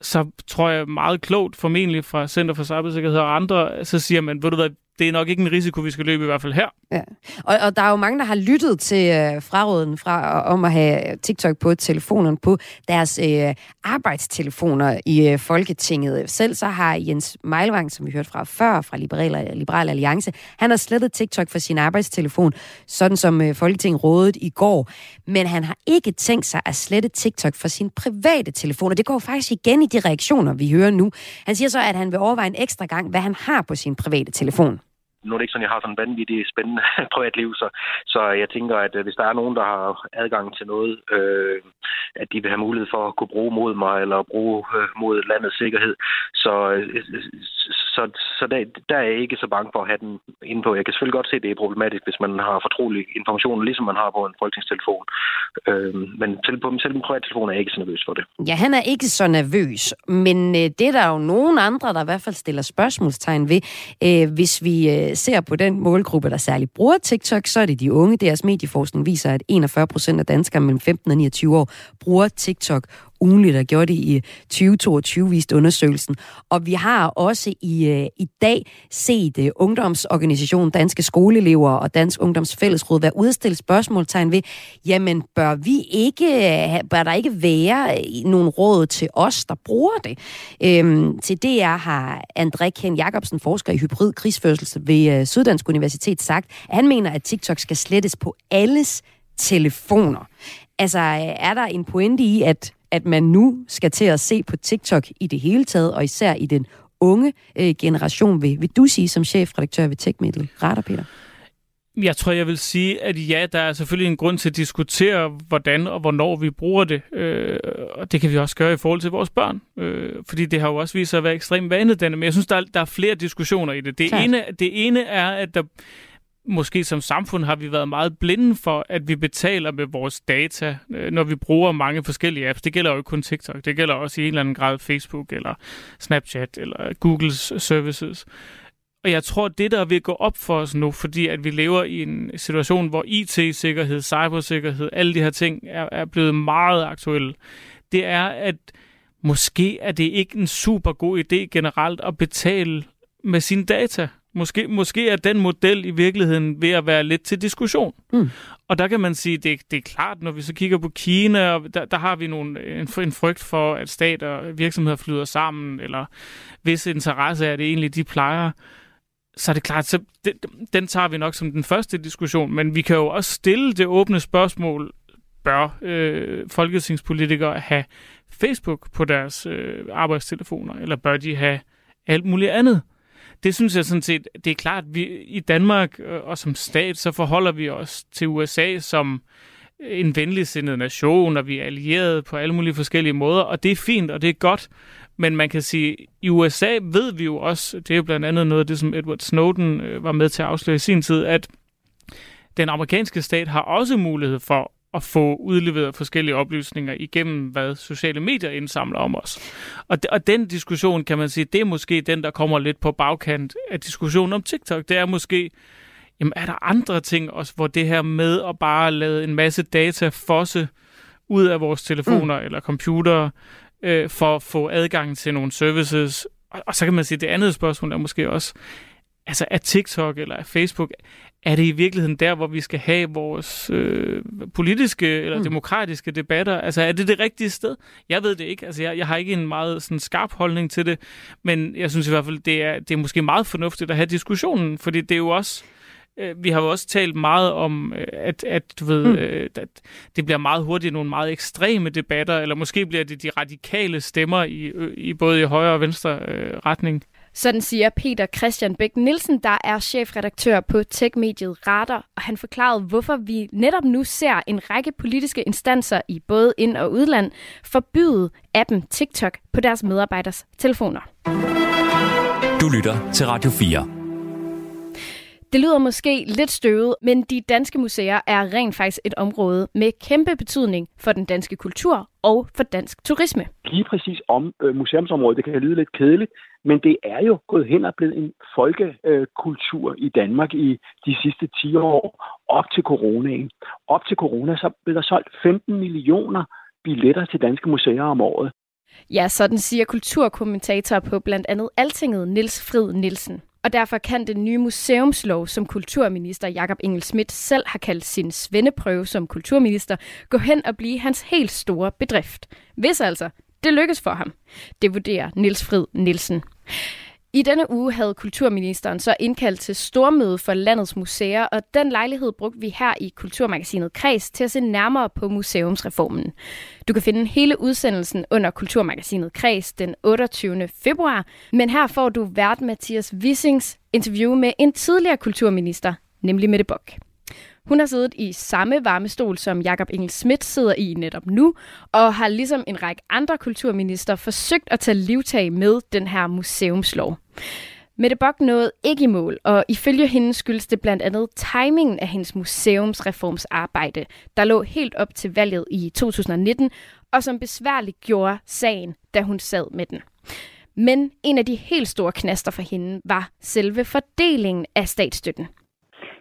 så tror jeg meget klogt, formentlig fra Center for Cybersikkerhed og andre, så siger man, ved du hvad, det er nok ikke en risiko, vi skal løbe i hvert fald her. Ja. Og, og der er jo mange, der har lyttet til øh, fraråden fra øh, om at have TikTok på telefonen på deres øh, arbejdstelefoner i øh, Folketinget. Selv så har Jens Meilvang, som vi hørte fra før, fra Liberal, Liberal Alliance, han har slettet TikTok fra sin arbejdstelefon, sådan som øh, Folketinget rådede i går. Men han har ikke tænkt sig at slette TikTok fra sin private telefon, og det går faktisk igen i de reaktioner, vi hører nu. Han siger så, at han vil overveje en ekstra gang, hvad han har på sin private telefon nu er det ikke sådan, jeg har sådan en vanvittig spændende [laughs] privatliv, så, så jeg tænker, at øh, hvis der er nogen, der har adgang til noget, øh, at de vil have mulighed for at kunne bruge mod mig, eller bruge øh, mod landets sikkerhed, så, øh, øh så, så der, der er jeg ikke så bange for at have den inde på. Jeg kan selvfølgelig godt se, at det er problematisk, hvis man har fortrolig information, ligesom man har på en folketingstelefon. Øh, men selv på selv en privattelefon er jeg ikke så nervøs for det. Ja, han er ikke så nervøs, men øh, det er der jo nogen andre, der i hvert fald stiller spørgsmålstegn ved. Øh, hvis vi øh, ser på den målgruppe, der særligt bruger TikTok, så er det de unge. Deres medieforskning viser, at 41 procent af danskere mellem 15 og 29 år bruger TikTok ugenligt, der gjorde det i øh, 2022, viste undersøgelsen. Og vi har også i, øh, i dag set uh, ungdomsorganisationen Danske Skoleelever og Dansk Ungdomsfællesråd være udstillet spørgsmålstegn ved, jamen bør vi ikke, bør der ikke være nogen råd til os, der bruger det? Øhm, til DR har André Ken Jacobsen, forsker i hybrid krigsførselse ved uh, Syddansk Universitet, sagt, at han mener, at TikTok skal slettes på alles telefoner. Altså, er der en pointe i, at at man nu skal til at se på TikTok i det hele taget, og især i den unge øh, generation, vil, vil du sige som chefredaktør ved TechMiddle? Retter, Peter? Jeg tror, jeg vil sige, at ja, der er selvfølgelig en grund til at diskutere, hvordan og hvornår vi bruger det. Øh, og det kan vi også gøre i forhold til vores børn. Øh, fordi det har jo også vist sig at være ekstremt vanedannende. Men jeg synes, der er, der er flere diskussioner i det. Det ene, det ene er, at der måske som samfund har vi været meget blinde for, at vi betaler med vores data, øh, når vi bruger mange forskellige apps. Det gælder jo ikke kun TikTok, det gælder også i en eller anden grad Facebook, eller Snapchat, eller Googles services. Og jeg tror, det der vil gå op for os nu, fordi at vi lever i en situation, hvor IT-sikkerhed, cybersikkerhed, alle de her ting er, er blevet meget aktuelle, det er, at måske er det ikke en super god idé generelt at betale med sine data. Måske, måske er den model i virkeligheden ved at være lidt til diskussion. Mm. Og der kan man sige, det, det er klart, når vi så kigger på Kina, der, der har vi nogle, en, en frygt for, at stater og virksomheder flyder sammen, eller hvis interesse er det egentlig, de plejer. så er det klart, så den, den tager vi nok som den første diskussion, men vi kan jo også stille det åbne spørgsmål, bør øh, folketingspolitikere have Facebook på deres øh, arbejdstelefoner, eller bør de have alt muligt andet? Det synes jeg sådan set, det er klart, vi i Danmark øh, og som stat, så forholder vi os til USA som en venligsindet nation, og vi er allieret på alle mulige forskellige måder, og det er fint, og det er godt. Men man kan sige, i USA ved vi jo også, det er jo blandt andet noget af det, som Edward Snowden øh, var med til at afsløre i sin tid, at den amerikanske stat har også mulighed for at få udleveret forskellige oplysninger igennem, hvad sociale medier indsamler om os. Og, og den diskussion, kan man sige, det er måske den, der kommer lidt på bagkant af diskussionen om TikTok. Det er måske, jamen er der andre ting også, hvor det her med at bare lade en masse data fosse ud af vores telefoner mm. eller computere, øh, for at få adgang til nogle services. Og, og så kan man sige, at det andet spørgsmål er måske også, altså er TikTok eller er Facebook, er det i virkeligheden der, hvor vi skal have vores øh, politiske eller mm. demokratiske debatter? Altså er det det rigtige sted? Jeg ved det ikke. Altså jeg, jeg har ikke en meget sådan, skarp holdning til det, men jeg synes i hvert fald, det er, det er måske meget fornuftigt at have diskussionen, fordi det er jo også Øh, vi har jo også talt meget om, øh, at, at, du ved, mm. Øh, at det bliver meget hurtigt nogle meget ekstreme debatter, eller måske bliver det de radikale stemmer i, i både i højre og venstre øh, retning. Sådan siger Peter Christian Bæk Nielsen, der er chefredaktør på techmediet Radar, og han forklarede, hvorfor vi netop nu ser en række politiske instanser i både ind- og udland forbyde appen TikTok på deres medarbejders telefoner. Du lytter til Radio 4. Det lyder måske lidt støvet, men de danske museer er rent faktisk et område med kæmpe betydning for den danske kultur og for dansk turisme. Lige præcis om øh, museumsområdet, det kan lyde lidt kedeligt, men det er jo gået hen og blevet en folkekultur øh, i Danmark i de sidste 10 år, op til coronaen. Op til corona, så blev der solgt 15 millioner billetter til danske museer om året. Ja, sådan siger kulturkommentator på blandt andet Altinget, Nils Frid Nielsen. Og derfor kan den nye museumslov, som kulturminister Jakob Engel Schmidt selv har kaldt sin svendeprøve som kulturminister, gå hen og blive hans helt store bedrift. Hvis altså det lykkes for ham. Det vurderer Nils Frid Nielsen. I denne uge havde kulturministeren så indkaldt til stormøde for landets museer, og den lejlighed brugte vi her i Kulturmagasinet Kreds til at se nærmere på museumsreformen. Du kan finde hele udsendelsen under Kulturmagasinet Kreds den 28. februar, men her får du vært Mathias Wissings interview med en tidligere kulturminister, nemlig Mette Bock. Hun har siddet i samme varmestol, som Jakob Engel Schmidt sidder i netop nu, og har ligesom en række andre kulturminister forsøgt at tage livtag med den her museumslov. Mette Bock nåede ikke i mål, og ifølge hende skyldes det blandt andet timingen af hendes museumsreformsarbejde, der lå helt op til valget i 2019, og som besværligt gjorde sagen, da hun sad med den. Men en af de helt store knaster for hende var selve fordelingen af statsstøtten.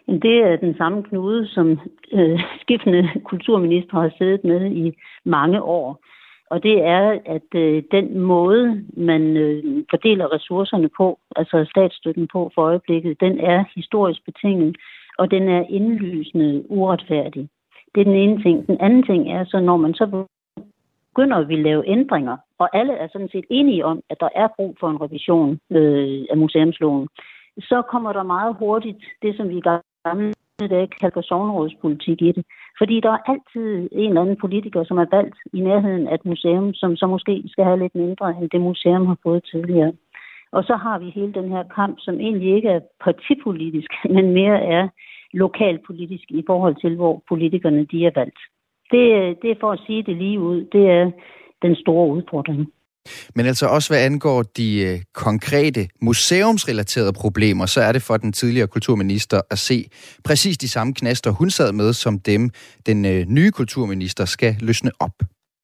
Det er den samme knude, som øh, skiftende kulturminister har siddet med i mange år. Og det er, at øh, den måde, man øh, fordeler ressourcerne på, altså statsstøtten på for øjeblikket, den er historisk betinget, og den er indlysende uretfærdig. Det er den ene ting. Den anden ting er så, når man så begynder at ville lave ændringer, og alle er sådan set enige om, at der er brug for en revision øh, af museumsloven, så kommer der meget hurtigt det, som vi i gamle dage kalder sovnerådspolitik i det. Fordi der er altid en eller anden politiker, som er valgt i nærheden af et museum, som så måske skal have lidt mindre, end det museum har fået tidligere. Og så har vi hele den her kamp, som egentlig ikke er partipolitisk, [laughs] men mere er lokalpolitisk i forhold til, hvor politikerne de er valgt. Det, det er for at sige det lige ud, det er den store udfordring. Men altså også hvad angår de øh, konkrete museumsrelaterede problemer, så er det for den tidligere kulturminister at se præcis de samme knaster, hun sad med, som dem den øh, nye kulturminister skal løsne op.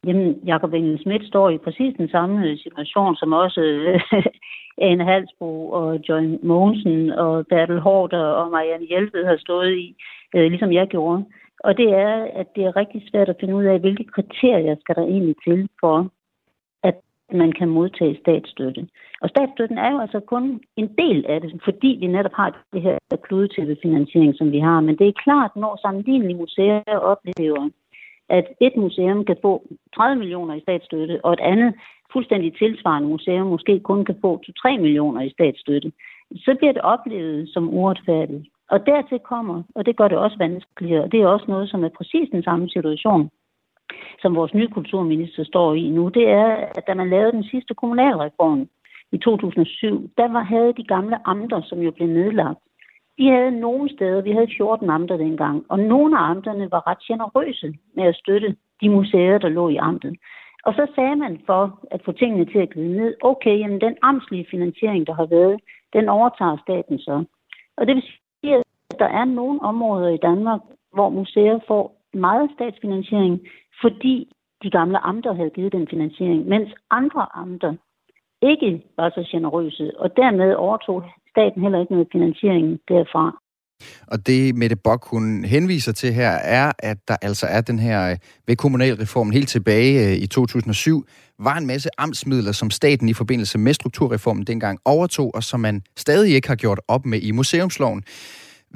Jamen, Jacob Engel Schmidt står i præcis den samme øh, situation, som også øh, [laughs] Anne Halsbro og John Mogensen og Bertel Hårder og Marianne Hjelved har stået i, øh, ligesom jeg gjorde. Og det er, at det er rigtig svært at finde ud af, hvilke kriterier skal der egentlig til for, man kan modtage statsstøtte. Og statsstøtten er jo altså kun en del af det, fordi vi netop har det her kludetæppefinansiering, som vi har. Men det er klart, når sammenlignelige museer oplever, at et museum kan få 30 millioner i statsstøtte, og et andet fuldstændig tilsvarende museum måske kun kan få 2-3 millioner i statsstøtte, så bliver det oplevet som uretfærdigt. Og dertil kommer, og det gør det også vanskeligere, og det er også noget, som er præcis den samme situation, som vores nye kulturminister står i nu, det er, at da man lavede den sidste kommunalreform i 2007, der var, havde de gamle amter, som jo blev nedlagt, de havde nogle steder, vi havde 14 amter dengang, og nogle af amterne var ret generøse med at støtte de museer, der lå i amtet. Og så sagde man for at få tingene til at glide ned, okay, jamen den amtslige finansiering, der har været, den overtager staten så. Og det vil sige, at der er nogle områder i Danmark, hvor museer får meget statsfinansiering, fordi de gamle amter havde givet den finansiering, mens andre amter ikke var så generøse, og dermed overtog staten heller ikke noget finansiering derfra. Og det Mette Bock, hun henviser til her, er, at der altså er den her øh, ved kommunalreformen helt tilbage øh, i 2007, var en masse amtsmidler, som staten i forbindelse med strukturreformen dengang overtog, og som man stadig ikke har gjort op med i museumsloven.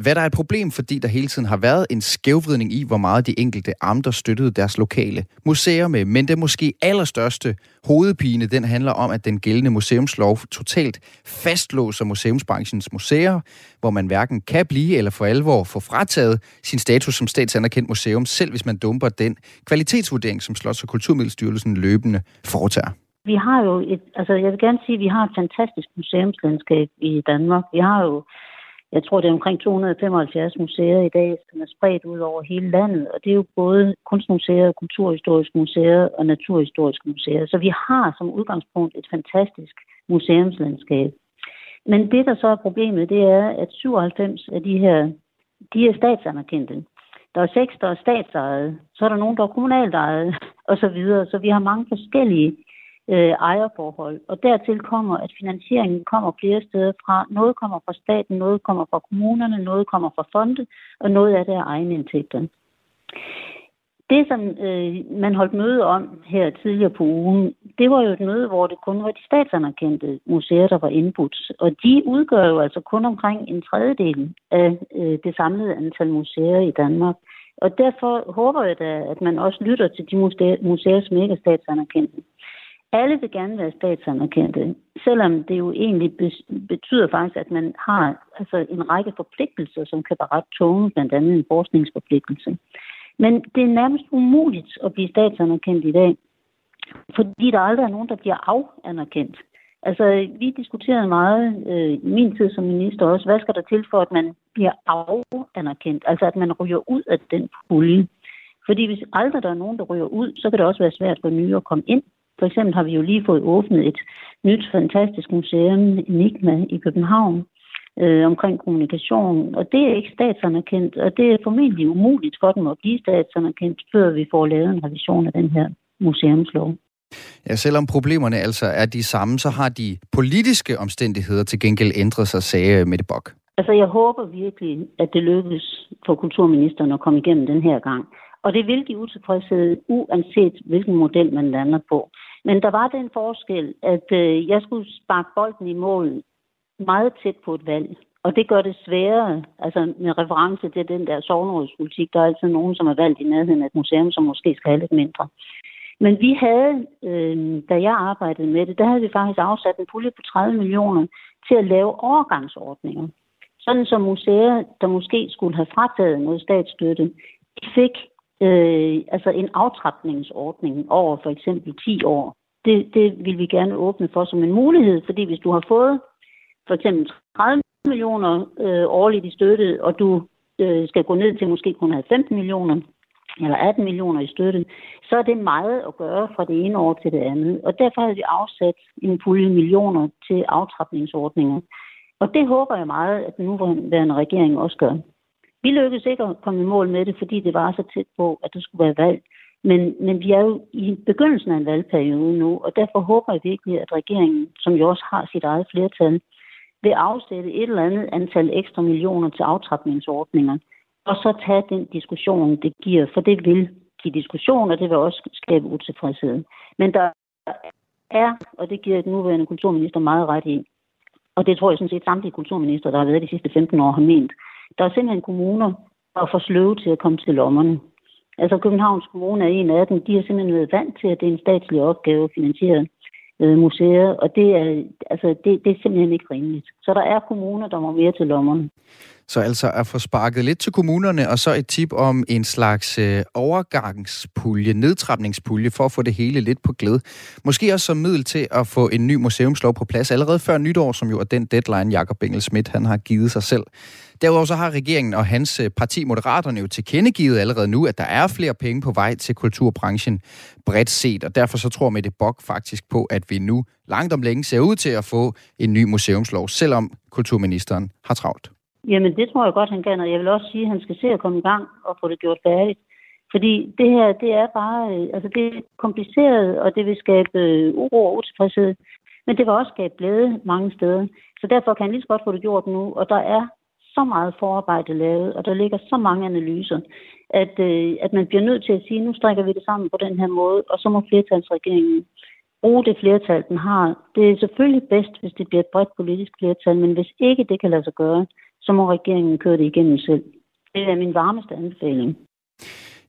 Hvad der er et problem, fordi der hele tiden har været en skævvridning i, hvor meget de enkelte amter støttede deres lokale museer med. Men det måske allerstørste hovedpine, den handler om, at den gældende museumslov totalt fastlåser museumsbranchens museer, hvor man hverken kan blive eller for alvor få frataget sin status som statsanerkendt museum, selv hvis man dumper den kvalitetsvurdering, som Slots- og Kulturmiddelstyrelsen løbende foretager. Vi har jo et, altså jeg vil gerne sige, at vi har et fantastisk museumslandskab i Danmark. Vi har jo jeg tror, det er omkring 275 museer i dag, som er spredt ud over hele landet. Og det er jo både kunstmuseer, kulturhistoriske museer og naturhistoriske museer. Så vi har som udgangspunkt et fantastisk museumslandskab. Men det, der så er problemet, det er, at 97 af de her, de er statsanerkendte. Der er seks, der er statsejede. Så er der nogen, der er kommunalt ejet, [laughs] og så videre. Så vi har mange forskellige øh, ejerforhold. Og dertil kommer, at finansieringen kommer flere steder fra. Noget kommer fra staten, noget kommer fra kommunerne, noget kommer fra fonde, og noget af det er egenindtægterne. Det, som øh, man holdt møde om her tidligere på ugen, det var jo et møde, hvor det kun var de statsanerkendte museer, der var indbudt. Og de udgør jo altså kun omkring en tredjedel af øh, det samlede antal museer i Danmark. Og derfor håber jeg da, at man også lytter til de museer, som ikke er statsanerkendte. Alle vil gerne være statsanerkendte, selvom det jo egentlig betyder faktisk, at man har altså, en række forpligtelser, som kan være ret tunge, blandt andet en forskningsforpligtelse. Men det er nærmest umuligt at blive statsanerkendt i dag, fordi der aldrig er nogen, der bliver afanerkendt. Altså, vi diskuterede meget øh, i min tid som minister også, hvad skal der til for, at man bliver afanerkendt? Altså, at man ryger ud af den pulje. Fordi hvis aldrig der er nogen, der ryger ud, så kan det også være svært for nye at komme ind. For eksempel har vi jo lige fået åbnet et nyt fantastisk museum, Enigma, i København, øh, omkring kommunikation. Og det er ikke statsanerkendt, og det er formentlig umuligt for dem at blive statsanerkendt, før vi får lavet en revision af den her museumslov. Ja, selvom problemerne altså er de samme, så har de politiske omstændigheder til gengæld ændret sig, sagde Mette Bock. Altså, jeg håber virkelig, at det lykkes for kulturministeren at komme igennem den her gang. Og det vil give utilfredshed, uanset hvilken model man lander på. Men der var den forskel, at øh, jeg skulle sparke bolden i mål meget tæt på et valg. Og det gør det sværere, altså med reference til den der sovnerådspolitik. Der er altid nogen, som er valgt i nærheden af et museum, som måske skal have lidt mindre. Men vi havde, øh, da jeg arbejdede med det, der havde vi faktisk afsat en pulje på 30 millioner til at lave overgangsordninger. Sådan som museer, der måske skulle have frataget noget statsstøtte, fik øh, altså en aftrapningsordning over for eksempel 10 år. Det, det vil vi gerne åbne for som en mulighed, fordi hvis du har fået for eksempel 30 millioner øh, årligt i støtte, og du øh, skal gå ned til måske kun 15 millioner, eller 18 millioner i støtte, så er det meget at gøre fra det ene år til det andet. Og derfor har vi afsat en pulje millioner til aftrapningsordninger. Og det håber jeg meget, at den nuværende regering også gør. Vi lykkedes ikke at komme i mål med det, fordi det var så tæt på, at der skulle være valg. Men, men vi er jo i begyndelsen af en valgperiode nu, og derfor håber jeg virkelig, at regeringen, som jo også har sit eget flertal, vil afsætte et eller andet antal ekstra millioner til aftrapningsordninger, og så tage den diskussion, det giver, for det vil give diskussion, og det vil også skabe utilfredshed. Men der er, og det giver den nuværende kulturminister meget ret i, og det tror jeg sådan set samtlige kulturminister, der har været de sidste 15 år, har ment, der er simpelthen kommuner, der er for sløve til at komme til lommerne. Altså Københavns Kommune er en af dem. De har simpelthen været vant til, at det er en statslig opgave at finansiere øh, museer, og det er, altså, det, det er simpelthen ikke rimeligt. Så der er kommuner, der må mere til lommerne. Så altså at få sparket lidt til kommunerne, og så et tip om en slags øh, overgangspulje, nedtrapningspulje, for at få det hele lidt på glæde. Måske også som middel til at få en ny museumslov på plads allerede før nytår, som jo er den deadline, Jakob Engel Schmidt han har givet sig selv. Derudover så har regeringen og hans øh, parti Moderaterne jo tilkendegivet allerede nu, at der er flere penge på vej til kulturbranchen bredt set, og derfor så tror Mette Bock faktisk på, at vi nu langt om længe ser ud til at få en ny museumslov, selvom kulturministeren har travlt. Jamen, det tror jeg godt, han kan, og jeg vil også sige, at han skal se at komme i gang og få det gjort færdigt. Fordi det her, det er bare, øh, altså det er kompliceret, og det vil skabe øh, uro og utilfredshed. Men det vil også skabe glæde mange steder. Så derfor kan han lige så godt få det gjort nu. Og der er så meget forarbejde lavet, og der ligger så mange analyser, at, øh, at man bliver nødt til at sige, nu strækker vi det sammen på den her måde, og så må flertalsregeringen bruge det flertal, den har. Det er selvfølgelig bedst, hvis det bliver et bredt politisk flertal, men hvis ikke det kan lade sig gøre, så må regeringen køre det igennem selv. Det er min varmeste anbefaling.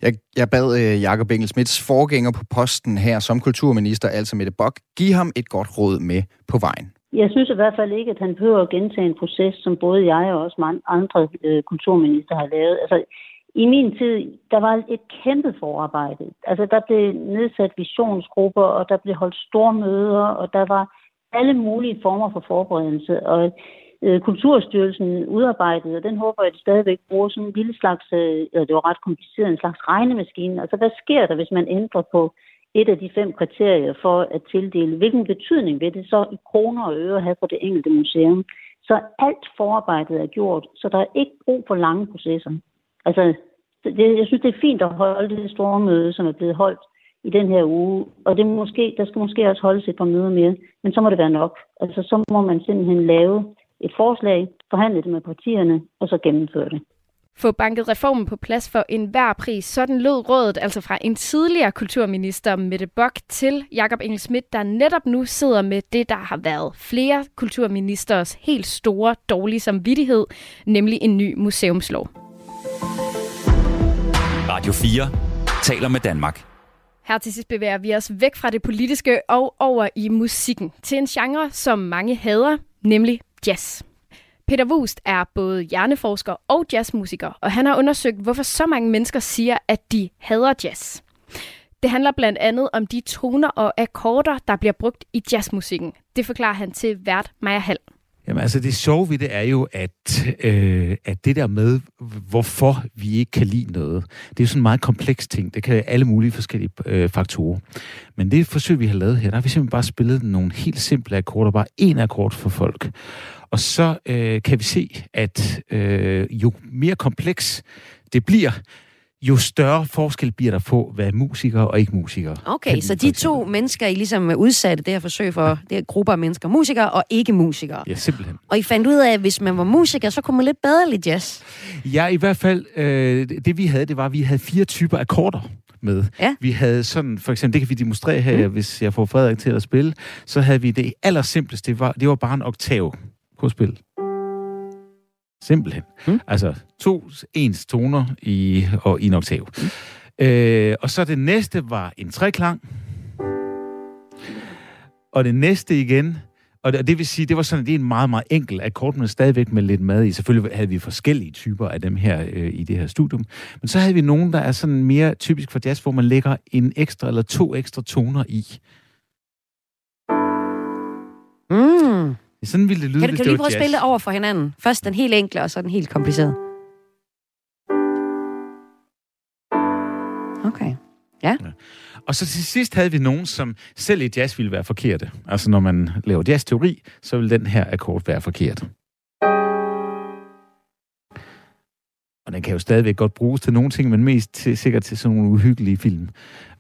Jeg, jeg bad øh, Jakob Engelsmiths forgænger på posten her som kulturminister, altså Mette Bock, give ham et godt råd med på vejen. Jeg synes i hvert fald ikke, at han behøver at gentage en proces, som både jeg og også mange andre øh, kulturminister har lavet. Altså, i min tid, der var et kæmpe forarbejde. Altså, der blev nedsat visionsgrupper, og der blev holdt store møder, og der var alle mulige former for forberedelse. Og øh, Kulturstyrelsen udarbejdede, og den håber jeg, at de stadigvæk bruger sådan en lille slags, øh, det var ret kompliceret, en slags regnemaskine. Altså, hvad sker der, hvis man ændrer på et af de fem kriterier for at tildele? Hvilken betydning vil det så i kroner og øre have for det enkelte museum? Så alt forarbejdet er gjort, så der er ikke brug for lange processer. Altså, det, jeg synes, det er fint at holde det store møde, som er blevet holdt i den her uge. Og det måske, der skal måske også holdes et par møder mere, men så må det være nok. Altså, så må man simpelthen lave et forslag, forhandle det med partierne, og så gennemføre det. Få banket reformen på plads for enhver pris. Sådan lød rådet altså fra en tidligere kulturminister Mette Bock til Jakob Engel Schmidt, der netop nu sidder med det, der har været flere kulturministers helt store dårlige samvittighed, nemlig en ny museumslov. Radio 4 taler med Danmark. Her til sidst bevæger vi os væk fra det politiske og over i musikken til en genre, som mange hader, nemlig jazz. Peter Wust er både hjerneforsker og jazzmusiker, og han har undersøgt, hvorfor så mange mennesker siger, at de hader jazz. Det handler blandt andet om de toner og akkorder, der bliver brugt i jazzmusikken. Det forklarer han til vært Maja Hall. Jamen altså, det sjove ved det er jo, at, øh, at det der med, hvorfor vi ikke kan lide noget, det er jo sådan en meget kompleks ting. Det kan være alle mulige forskellige øh, faktorer. Men det forsøg, vi har lavet her, der har vi simpelthen bare spillet nogle helt simple akkorder, bare én akkord for folk. Og så øh, kan vi se, at øh, jo mere kompleks det bliver, jo større forskel bliver der på, hvad er musikere og ikke musikere. Okay, så de to mennesker, I ligesom er udsatte det her forsøg for, det er grupper af mennesker, musikere og ikke musikere. Ja, simpelthen. Og I fandt ud af, at hvis man var musiker, så kunne man lidt bedre lide jazz. Ja, i hvert fald, øh, det vi havde, det var, at vi havde fire typer akkorder med. Ja. Vi havde sådan, for eksempel, det kan vi demonstrere her, mm. hvis jeg får Frederik til at spille, så havde vi det allersimpleste, det var, det var bare en oktav på spil. Simpelthen. Mm. Altså to ens toner i, og i en oktav. Mm. Øh, og så det næste var en treklang. Og det næste igen, og det, det vil sige, det var sådan, det er en meget, meget enkel akkord, men stadigvæk med lidt mad i. Selvfølgelig havde vi forskellige typer af dem her øh, i det her studium. Men så havde vi nogen, der er sådan mere typisk for jazz, hvor man lægger en ekstra eller to ekstra toner i. Mm. Sådan ville det lyde, Kan du, kan du lige prøve at spille over for hinanden? Først den helt enkle, og så den helt komplicerede. Okay. Ja. Og så til sidst havde vi nogen, som selv i jazz ville være forkerte. Altså når man laver jazzteori, så vil den her akkord være forkert. Og den kan jo stadigvæk godt bruges til nogle ting, men mest til, sikkert til sådan nogle uhyggelige film,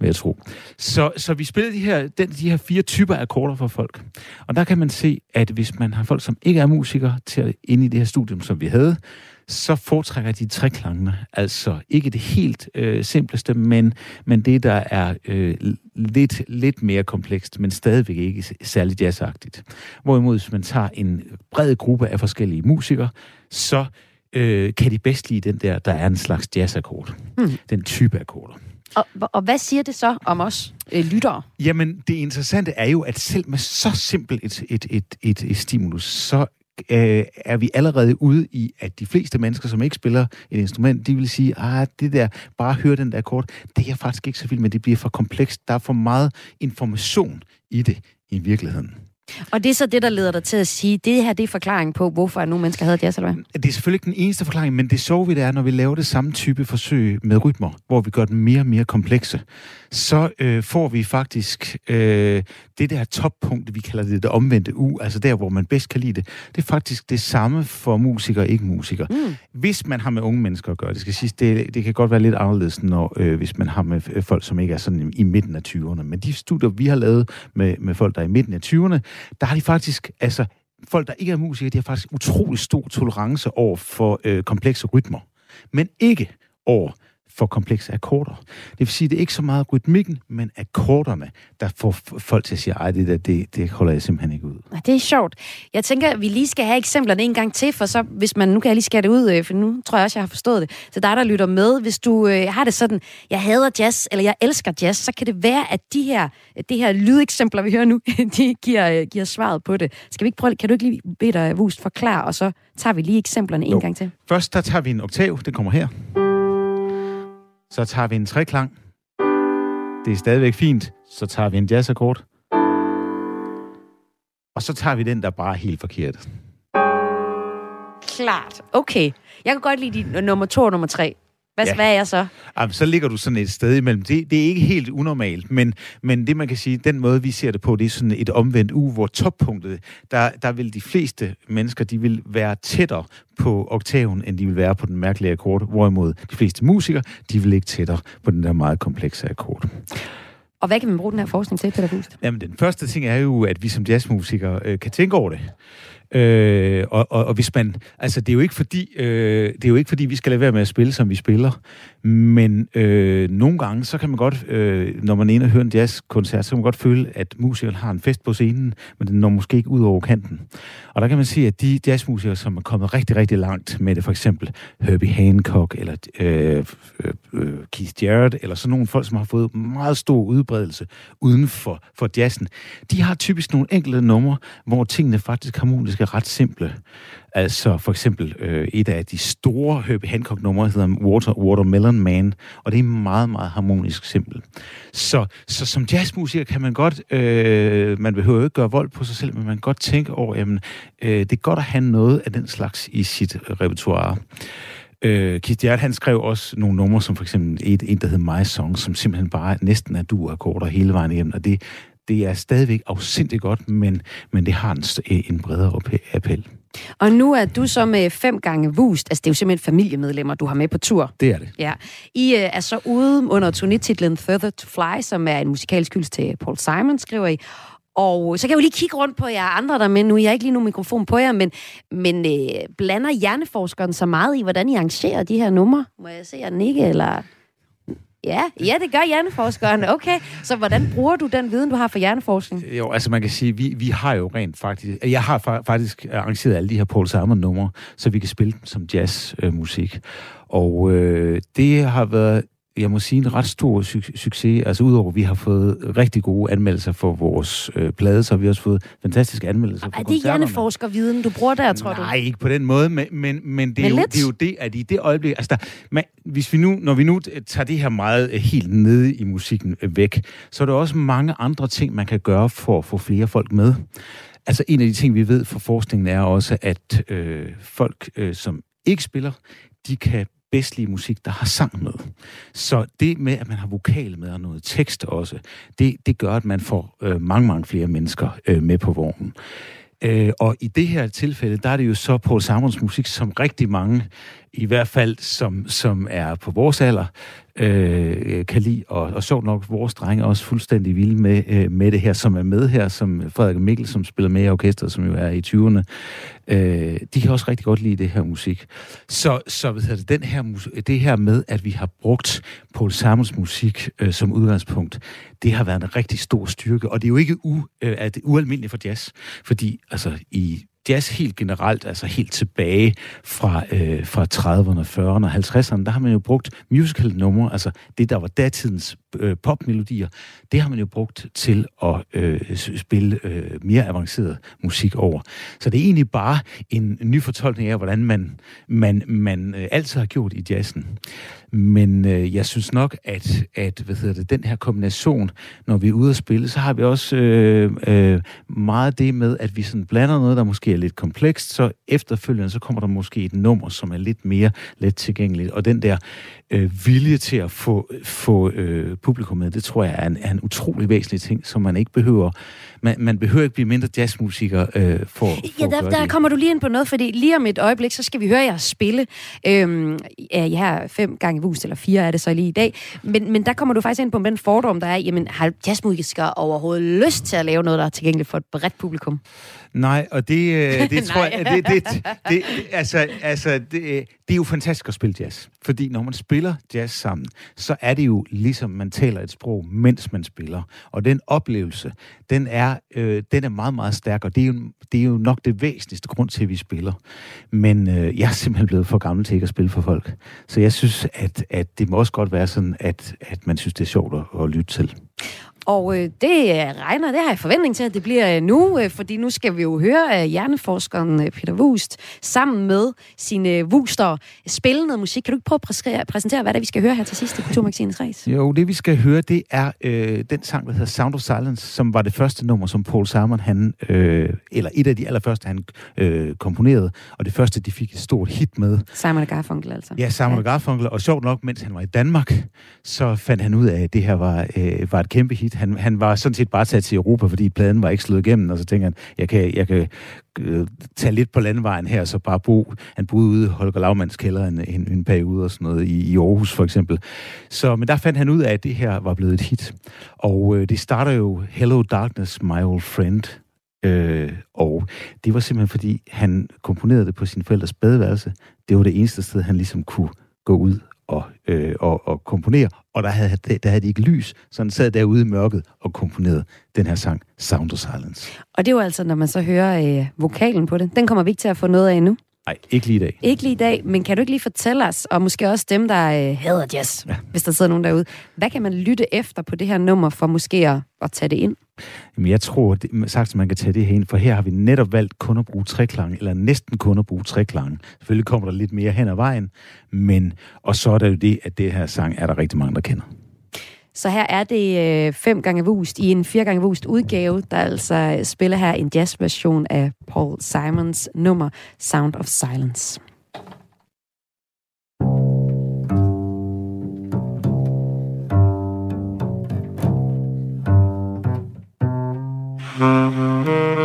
vil jeg tro. Så, så vi spillede de her, den, de her fire typer akkorder for folk. Og der kan man se, at hvis man har folk, som ikke er musikere, til at ind i det her studium, som vi havde, så foretrækker de treklangene. Altså ikke det helt øh, simpleste, men, men det, der er øh, lidt, lidt mere komplekst, men stadigvæk ikke særlig jazzagtigt. Hvorimod, hvis man tager en bred gruppe af forskellige musikere, så øh, kan de bedst lide den der, der er en slags jazzakkord. Mm. Den type akkorder. Og, og hvad siger det så om os øh, lyttere? Jamen, det interessante er jo, at selv med så simpelt et, et, et, et, et stimulus, så øh, er vi allerede ude i, at de fleste mennesker, som ikke spiller et instrument, de vil sige, ah, det der, bare høre den der akkord, det er jeg faktisk ikke så vild med, det bliver for komplekst. Der er for meget information i det i virkeligheden. Og det er så det, der leder dig til at sige, det her det er forklaring på, hvorfor nogle mennesker havde jazz, eller hvad? Det er selvfølgelig ikke den eneste forklaring, men det så vi det er, når vi laver det samme type forsøg med rytmer, hvor vi gør dem mere og mere komplekse. Så øh, får vi faktisk øh, det der toppunkt, vi kalder det det omvendte U, altså der, hvor man bedst kan lide det. Det er faktisk det samme for musikere og ikke-musikere. Mm. Hvis man har med unge mennesker at gøre, det skal siges, det, det kan godt være lidt anderledes, når, øh, hvis man har med øh, folk, som ikke er sådan i, i midten af 20'erne. Men de studier, vi har lavet med, med folk, der er i midten af 20'erne, der har de faktisk, altså folk, der ikke er musikere, de har faktisk utrolig stor tolerance over for øh, komplekse rytmer. Men ikke over for komplekse akkorder. Det vil sige, det er ikke så meget rytmikken, men akkorderne, der får folk til at sige, ej, det der, det, det holder jeg simpelthen ikke ud. Det er sjovt. Jeg tænker, at vi lige skal have eksemplerne en gang til, for så, hvis man, nu kan jeg lige skære det ud, øh, for nu tror jeg også, jeg har forstået det. Så dig, der lytter med, hvis du øh, har det sådan, jeg hader jazz, eller jeg elsker jazz, så kan det være, at de her, det her lydeksempler, vi hører nu, [laughs] de giver, øh, giver svaret på det. Skal vi ikke prøve, kan du ikke lige bede dig, Wust, forklare, og så tager vi lige eksemplerne en gang til? Først, der tager vi en oktav, det kommer her. Så tager vi en treklang. Det er stadigvæk fint. Så tager vi en jazzakkord. Og så tager vi den, der bare er helt forkert. Klart. Okay. Jeg kan godt lide de nummer to og nummer tre. Hvad, ja. hvad er jeg så? Jamen, så ligger du sådan et sted imellem. Det, det er ikke helt unormalt, men, men det man kan sige, den måde vi ser det på, det er sådan et omvendt u, hvor toppunktet, der, der vil de fleste mennesker, de vil være tættere på oktaven, end de vil være på den mærkelige akkord, hvorimod de fleste musikere, de vil ligge tættere på den der meget komplekse akkord. Og hvad kan man bruge den her forskning til, Peter Bust? Jamen, den første ting er jo, at vi som jazzmusikere øh, kan tænke over det. Øh, og, og, og hvis man, altså det er jo ikke fordi, øh, det er jo ikke fordi vi skal lade være med at spille, som vi spiller, men øh, nogle gange så kan man godt, øh, når man er inde og hører en jazzkoncert, så kan man godt føle, at musikeren har en fest på scenen, men den når måske ikke ud over kanten. Og der kan man se, at de jazzmusikere, som er kommet rigtig, rigtig langt med det, for eksempel Herbie Hancock eller øh, øh, øh, Keith Jarrett, eller sådan nogle folk, som har fået meget stor udbredelse uden for, for jazzen, de har typisk nogle enkelte numre, hvor tingene faktisk harmonisk er ret simple. Altså for eksempel øh, et af de store Herbie Hancock-numre hedder Water, Watermelon Man, og det er meget, meget harmonisk simpelt. Så, så som jazzmusiker kan man godt, øh, man behøver ikke gøre vold på sig selv, men man kan godt tænke over, jamen, øh, det er godt at have noget af den slags i sit repertoire. Øh, Keith Jarrett, han skrev også nogle numre, som for eksempel et, en, der hedder My Song, som simpelthen bare næsten er du-akkorder hele vejen igennem, og det, det er stadigvæk afsindigt godt, men, men det har en, en bredere appel. Og nu er du så med fem gange vust, altså det er jo simpelthen familiemedlemmer, du har med på tur. Det er det. Ja. I øh, er så ude under turnétitlen Further to Fly, som er en musikalsk hyldest til Paul Simon, skriver I. Og så kan jeg jo lige kigge rundt på jer andre der med nu. Jeg har ikke lige nogen mikrofon på jer, men, men øh, blander hjerneforskeren så meget i, hvordan I arrangerer de her numre? Må jeg se jer den ikke, eller... Ja, ja, det gør hjerneforskerne. Okay, så hvordan bruger du den viden, du har for hjerneforskning? Øh, jo, altså man kan sige, vi, vi har jo rent faktisk... Øh, jeg har fa- faktisk øh, arrangeret alle de her Paul Simon-numre, så vi kan spille dem som jazzmusik. Og øh, det har været jeg må sige, en ret stor su- succes. Altså udover, at vi har fået rigtig gode anmeldelser for vores øh, plade, så har vi også fået fantastiske anmeldelser for Er det hjerneforskerviden, du bruger der, tror Nej, du? Nej, ikke på den måde, men, men, men, det, er Men jo, lidt. det er jo det, at i det øjeblik... Altså der, man, hvis vi nu, når vi nu tager det her meget øh, helt nede i musikken øh, væk, så er der også mange andre ting, man kan gøre for at få flere folk med. Altså en af de ting, vi ved fra forskningen, er også, at øh, folk, øh, som ikke spiller, de kan bedst musik, der har sang med. Så det med, at man har vokal med og noget tekst også, det, det gør, at man får øh, mange, mange flere mennesker øh, med på vognen. Øh, og i det her tilfælde, der er det jo så Paul Samuels musik, som rigtig mange, i hvert fald som, som er på vores alder, øh, kan lide. Og, og sjovt nok, vores drenge er også fuldstændig vilde med, øh, med det her, som er med her, som Frederik Mikkel, som spiller med i orkestret, som jo er i 20'erne. Øh, de kan også rigtig godt lide det her musik. Så, så hvad hedder det, den her, det her med, at vi har brugt Paul Samuels musik øh, som udgangspunkt, det har været en rigtig stor styrke, og det er jo ikke u, øh, er det ualmindeligt for jazz, fordi altså, i jazz helt generelt, altså helt tilbage fra, øh, fra 30'erne, 40'erne og 50'erne, der har man jo brugt musical numre, altså det, der var datidens øh, popmelodier, det har man jo brugt til at øh, spille øh, mere avanceret musik over. Så det er egentlig bare en ny fortolkning af, hvordan man, man, man øh, altid har gjort i jazzen. Men øh, jeg synes nok, at, at hvad hedder det, den her kombination, når vi er ude at spille, så har vi også øh, øh, meget det med, at vi sådan blander noget, der måske er lidt komplekst, så efterfølgende så kommer der måske et nummer, som er lidt mere let tilgængeligt. Og den der øh, vilje til at få, få øh, publikum med, det tror jeg er en, er en utrolig væsentlig ting, som man ikke behøver. Man, man behøver ikke blive mindre jazzmusiker øh, for, for Ja, der, der kommer du lige ind på noget, fordi lige om et øjeblik, så skal vi høre jer spille. Øhm, ja, her fem gange i eller fire er det så lige i dag. Men, men der kommer du faktisk ind på den fordom, der er, jamen har jazzmusikere overhovedet lyst til at lave noget, der er tilgængeligt for et bredt publikum? Nej, og det, øh, [laughs] det tror jeg, det, det, det, det, altså, altså, det, det er jo fantastisk at spille jazz. Fordi når man spiller jazz sammen, så er det jo ligesom, man taler et sprog, mens man spiller. Og den oplevelse, den er, øh, den er meget, meget stærk, og det er, jo, det er jo nok det væsentligste grund til, at vi spiller. Men øh, jeg er simpelthen blevet for gammel til ikke at spille for folk. Så jeg synes, at, at det må også godt være sådan, at, at man synes, det er sjovt at, at lytte til. Og øh, det øh, regner, det har jeg forventning til, at det bliver øh, nu, øh, fordi nu skal vi jo høre øh, hjerneforskeren øh, Peter Wust sammen med sine øh, Wuster spille noget musik. Kan du ikke prøve at præsentere, hvad det er, vi skal høre her til sidst i Kulturmagasinets Ræs? Jo, det vi skal høre, det er øh, den sang, der hedder Sound of Silence, som var det første nummer, som Paul Simon, han, øh, eller et af de allerførste, han øh, komponerede, og det første, de fik et stort hit med. Simon Garfunkel altså. Ja, Simon ja. Garfunkel, og sjovt nok, mens han var i Danmark, så fandt han ud af, at det her var, øh, var et kæmpe hit han, han var sådan set bare taget til Europa, fordi pladen var ikke slået igennem, og så tænker han, jeg kan, jeg kan øh, tage lidt på landvejen her, så bare bo. Han boede ude i Holger Laumanns kælder en, en, en periode og sådan noget, i, i Aarhus for eksempel. Så, men der fandt han ud af, at det her var blevet et hit. Og øh, det starter jo Hello Darkness, My Old Friend, Øh, og det var simpelthen fordi, han komponerede det på sin forældres badeværelse. Det var det eneste sted, han ligesom kunne gå ud og, øh, og, og komponere, og der havde, der havde de ikke lys, så han sad derude i mørket og komponerede den her sang, Sound of Silence. Og det var altså, når man så hører øh, vokalen på det. Den kommer vi ikke til at få noget af endnu. Nej, ikke lige i dag. Ikke lige i dag, men kan du ikke lige fortælle os, og måske også dem, der øh, hader jazz, ja. hvis der sidder nogen derude, hvad kan man lytte efter på det her nummer, for måske at, at tage det ind? Jamen, jeg tror det, sagt, at man kan tage det her ind, for her har vi netop valgt kun at bruge treklang, eller næsten kun at bruge treklang. Selvfølgelig kommer der lidt mere hen ad vejen, men, og så er der jo det, at det her sang er der rigtig mange, der kender. Så her er det øh, fem gange vust i en fire gange vust udgave, der altså øh, spiller her en jazzversion af Paul Simons nummer Sound of Silence. Mm-hmm.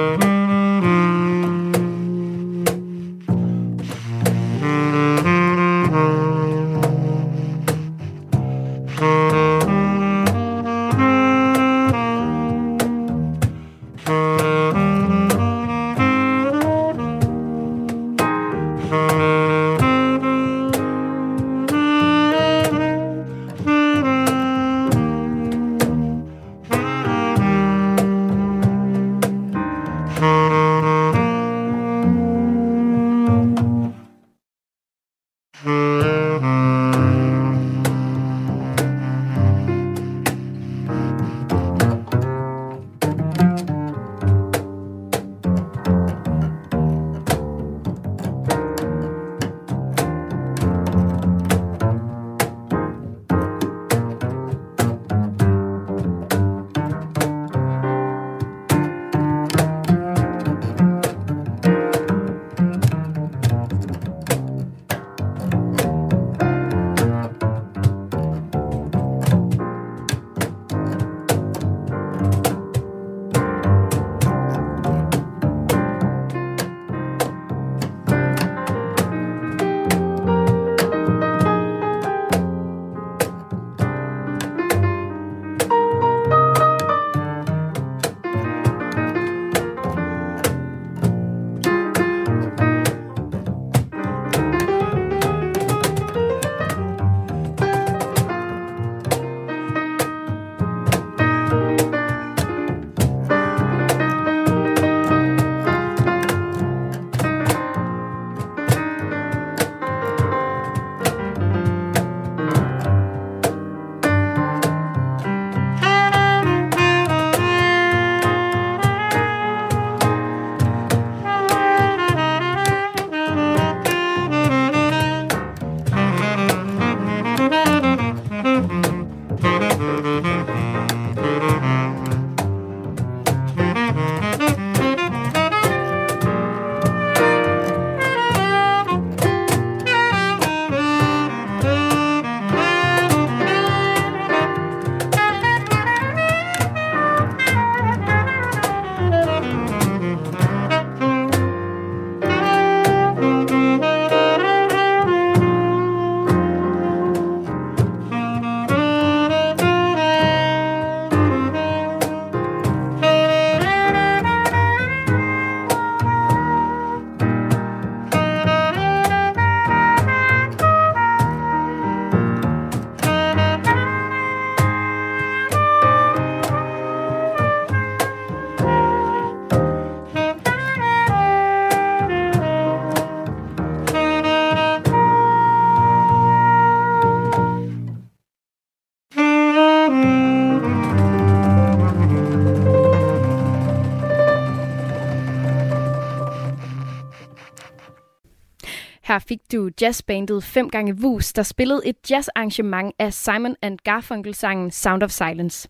Her fik du jazzbandet 5 gange Vus, der spillede et jazzarrangement af Simon and Garfunkel-sangen Sound of Silence.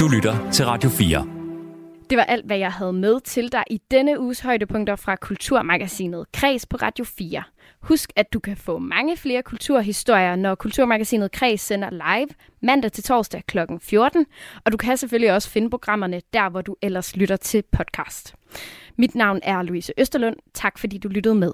Du lytter til Radio 4. Det var alt, hvad jeg havde med til dig i denne uges højdepunkter fra Kulturmagasinet Kreds på Radio 4. Husk, at du kan få mange flere kulturhistorier, når Kulturmagasinet Kreds sender live mandag til torsdag kl. 14. Og du kan selvfølgelig også finde programmerne der, hvor du ellers lytter til podcast. Mit navn er Louise Østerlund. Tak fordi du lyttede med.